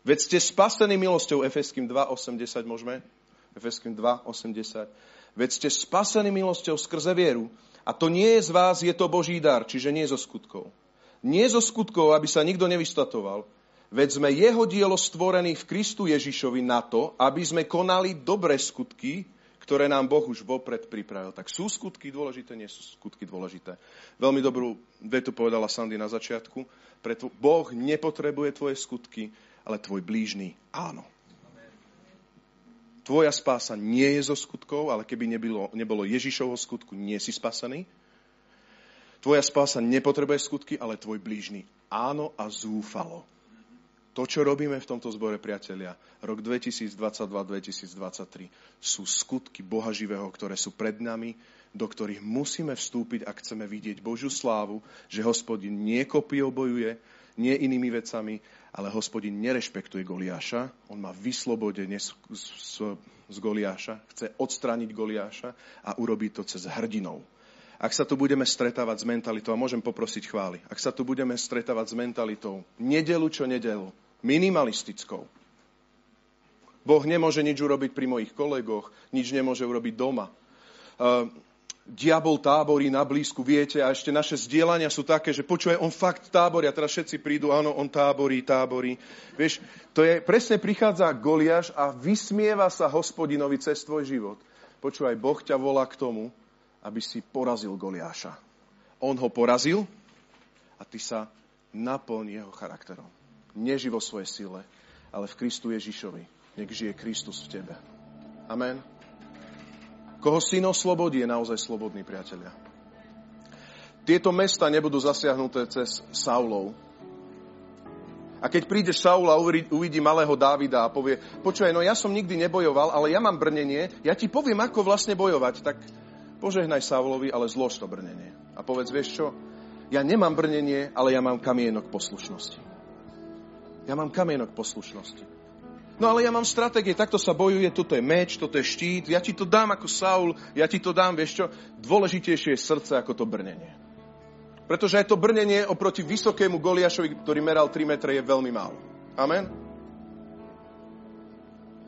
Veď ste spasení milosťou Efeským 2.80 môžeme? Efeským 2.80. Veď ste spasení milosťou skrze vieru. A to nie je z vás, je to Boží dar, čiže nie zo skutkov. Nie zo skutkov, aby sa nikto nevystatoval, Veď sme jeho dielo stvorení v Kristu Ježišovi na to, aby sme konali dobré skutky, ktoré nám Boh už vopred pripravil. Tak sú skutky dôležité, nie sú skutky dôležité. Veľmi dobrú vetu povedala Sandy na začiatku. Preto boh nepotrebuje tvoje skutky, ale tvoj blížny áno. Tvoja spása nie je zo skutkov, ale keby nebolo, nebolo Ježišovho skutku, nie si spasený. Tvoja spása nepotrebuje skutky, ale tvoj blížny áno a zúfalo. To, čo robíme v tomto zbore, priatelia, rok 2022-2023, sú skutky Boha živého, ktoré sú pred nami, do ktorých musíme vstúpiť, ak chceme vidieť Božiu slávu, že hospodin nie kopiou bojuje, nie inými vecami, ale hospodin nerešpektuje Goliáša, on má vyslobodenie z, z, z Goliáša, chce odstrániť Goliáša a urobiť to cez hrdinou. Ak sa tu budeme stretávať s mentalitou, a môžem poprosiť chvály, ak sa tu budeme stretávať s mentalitou, nedelu čo nedelu, minimalistickou. Boh nemôže nič urobiť pri mojich kolegoch, nič nemôže urobiť doma. Uh, diabol táborí na blízku, viete, a ešte naše zdieľania sú také, že počuje, on fakt táborí a teraz všetci prídu, áno, on táborí, táborí. Vieš, to je, presne prichádza Goliáš a vysmieva sa hospodinovi cez tvoj život. Počúvaj, Boh ťa volá k tomu, aby si porazil Goliáša. On ho porazil a ty sa naplň jeho charakterom neži vo svojej sile, ale v Kristu Ježišovi. Nech žije Kristus v tebe. Amen. Koho syn oslobodí, je naozaj slobodný, priatelia. Tieto mesta nebudú zasiahnuté cez Saulov. A keď príde Saul a uvidí malého Dávida a povie, počúvaj, no ja som nikdy nebojoval, ale ja mám brnenie, ja ti poviem, ako vlastne bojovať, tak požehnaj Saulovi, ale zlož to brnenie. A povedz, vieš čo, ja nemám brnenie, ale ja mám kamienok poslušnosti. Ja mám kamienok poslušnosti. No ale ja mám stratégie, takto sa bojuje, toto je meč, toto je štít, ja ti to dám ako Saul, ja ti to dám, vieš čo, dôležitejšie je srdce ako to brnenie. Pretože aj to brnenie oproti vysokému Goliašovi, ktorý meral 3 metre, je veľmi málo. Amen?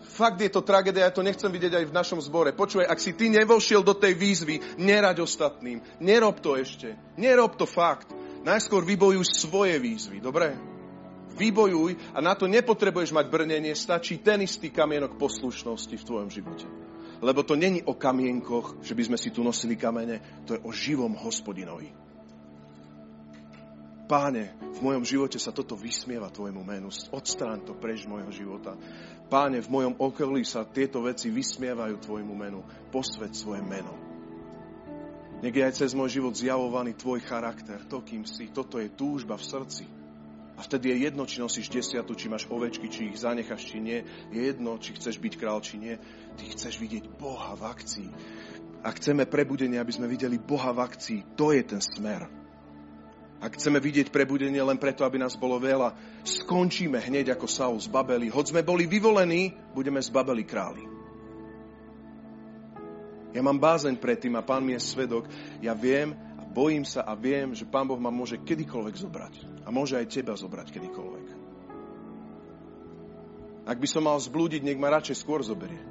Fakt je to tragédia, ja to nechcem vidieť aj v našom zbore. Počúvaj, ak si ty nevošiel do tej výzvy, nerať ostatným. Nerob to ešte. Nerob to fakt. Najskôr vybojuj svoje výzvy, dobre? Vybojuj a na to nepotrebuješ mať brnenie, stačí ten istý kamienok poslušnosti v tvojom živote. Lebo to není o kamienkoch, že by sme si tu nosili kamene, to je o živom hospodinovi. Páne, v mojom živote sa toto vysmieva tvojmu menu. Odstrán to preč môjho života. Páne, v mojom okolí sa tieto veci vysmievajú tvojmu menu. Posved svoje meno. Nech je aj cez môj život zjavovaný tvoj charakter, to, kým si. Toto je túžba v srdci. A vtedy je jedno, či nosíš desiatu, či máš ovečky, či ich zanecháš, či nie. Je jedno, či chceš byť král, či nie. Ty chceš vidieť Boha v akcii. A chceme prebudenie, aby sme videli Boha v akcii. To je ten smer. Ak chceme vidieť prebudenie len preto, aby nás bolo veľa, skončíme hneď ako Saul z Babeli. Hoď sme boli vyvolení, budeme z Babeli králi. Ja mám bázeň pred tým a pán mi je svedok. Ja viem, bojím sa a viem, že Pán Boh ma môže kedykoľvek zobrať. A môže aj teba zobrať kedykoľvek. Ak by som mal zblúdiť, nech ma radšej skôr zoberie.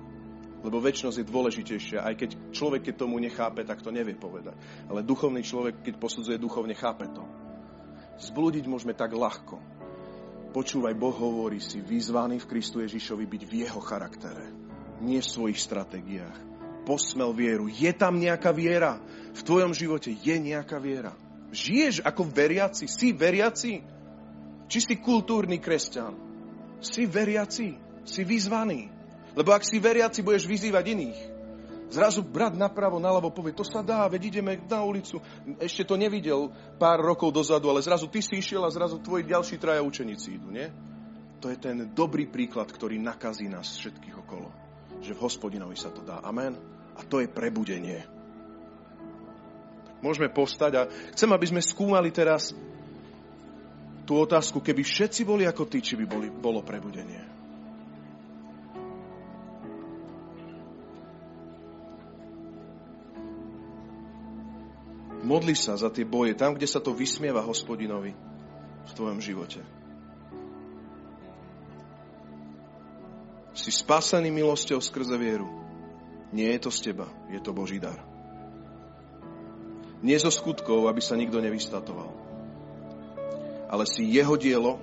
Lebo väčšnosť je dôležitejšia, aj keď človek, keď tomu nechápe, tak to nevie povedať. Ale duchovný človek, keď posudzuje duchovne, chápe to. Zblúdiť môžeme tak ľahko. Počúvaj, Boh hovorí si, vyzvaný v Kristu Ježišovi byť v jeho charaktere, nie v svojich stratégiách posmel vieru. Je tam nejaká viera? V tvojom živote je nejaká viera. Žiješ ako veriaci? Si veriaci? Či si kultúrny kresťan? Si veriaci? Si vyzvaný? Lebo ak si veriaci, budeš vyzývať iných. Zrazu brat napravo, naľavo povie, to sa dá, veď ideme na ulicu. Ešte to nevidel pár rokov dozadu, ale zrazu ty si išiel a zrazu tvoji ďalší traja učeníci idú, nie? To je ten dobrý príklad, ktorý nakazí nás všetkých okolo. Že v hospodinovi sa to dá. Amen. A to je prebudenie. Môžeme postať a chcem, aby sme skúmali teraz tú otázku, keby všetci boli ako ty, či by boli, bolo prebudenie. Modli sa za tie boje, tam, kde sa to vysmieva hospodinovi v tvojom živote. Si spasený milosťou skrze vieru. Nie je to z teba, je to Boží dar. Nie zo skutkov, aby sa nikto nevystatoval. Ale si jeho dielo,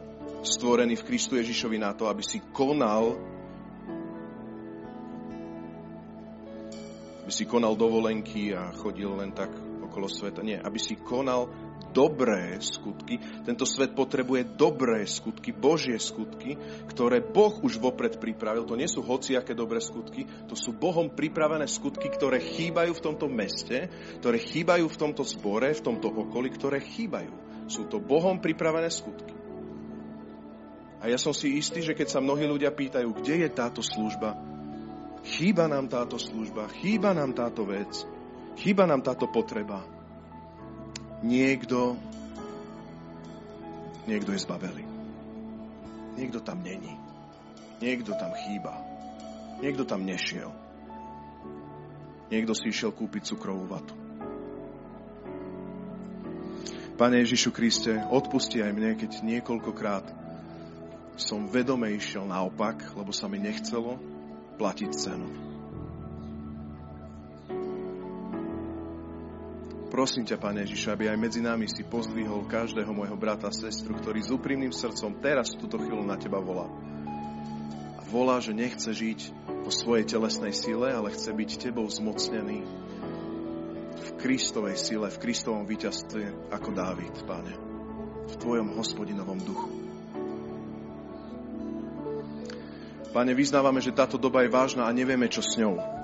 stvorený v Kristu Ježišovi na to, aby si konal aby si konal dovolenky a chodil len tak okolo sveta. Nie, aby si konal dobré skutky. Tento svet potrebuje dobré skutky, Božie skutky, ktoré Boh už vopred pripravil. To nie sú hociaké dobré skutky, to sú Bohom pripravené skutky, ktoré chýbajú v tomto meste, ktoré chýbajú v tomto zbore, v tomto okolí, ktoré chýbajú. Sú to Bohom pripravené skutky. A ja som si istý, že keď sa mnohí ľudia pýtajú, kde je táto služba, chýba nám táto služba, chýba nám táto vec, chýba nám táto potreba niekto, niekto je zbavený. Niekto tam není. Niekto tam chýba. Niekto tam nešiel. Niekto si išiel kúpiť cukrovú vatu. Pane Ježišu Kriste, odpusti aj mne, keď niekoľkokrát som vedome išiel naopak, lebo sa mi nechcelo platiť cenu. Prosím ťa, Pane Ježišu, aby aj medzi nami si pozdvihol každého môjho brata a sestru, ktorý s úprimným srdcom teraz v túto chvíľu na teba volá. A volá, že nechce žiť po svojej telesnej sile, ale chce byť tebou zmocnený v Kristovej sile, v Kristovom víťazstve ako Dávid, Pane. V Tvojom hospodinovom duchu. Pane, vyznávame, že táto doba je vážna a nevieme, čo s ňou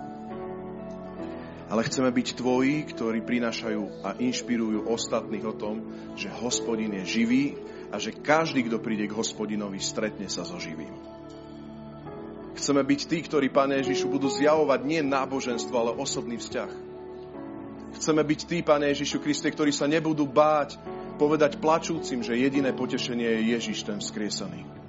ale chceme byť tvoji, ktorí prinášajú a inšpirujú ostatných o tom, že hospodin je živý a že každý, kto príde k hospodinovi, stretne sa so živým. Chceme byť tí, ktorí, Pane Ježišu, budú zjavovať nie náboženstvo, ale osobný vzťah. Chceme byť tí, Pane Ježišu Kriste, ktorí sa nebudú báť povedať plačúcim, že jediné potešenie je Ježiš, ten vzkriesaný.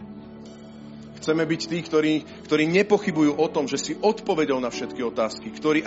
Chceme byť tí, ktorí, ktorí nepochybujú o tom, že si odpovedou na všetky otázky, ktorí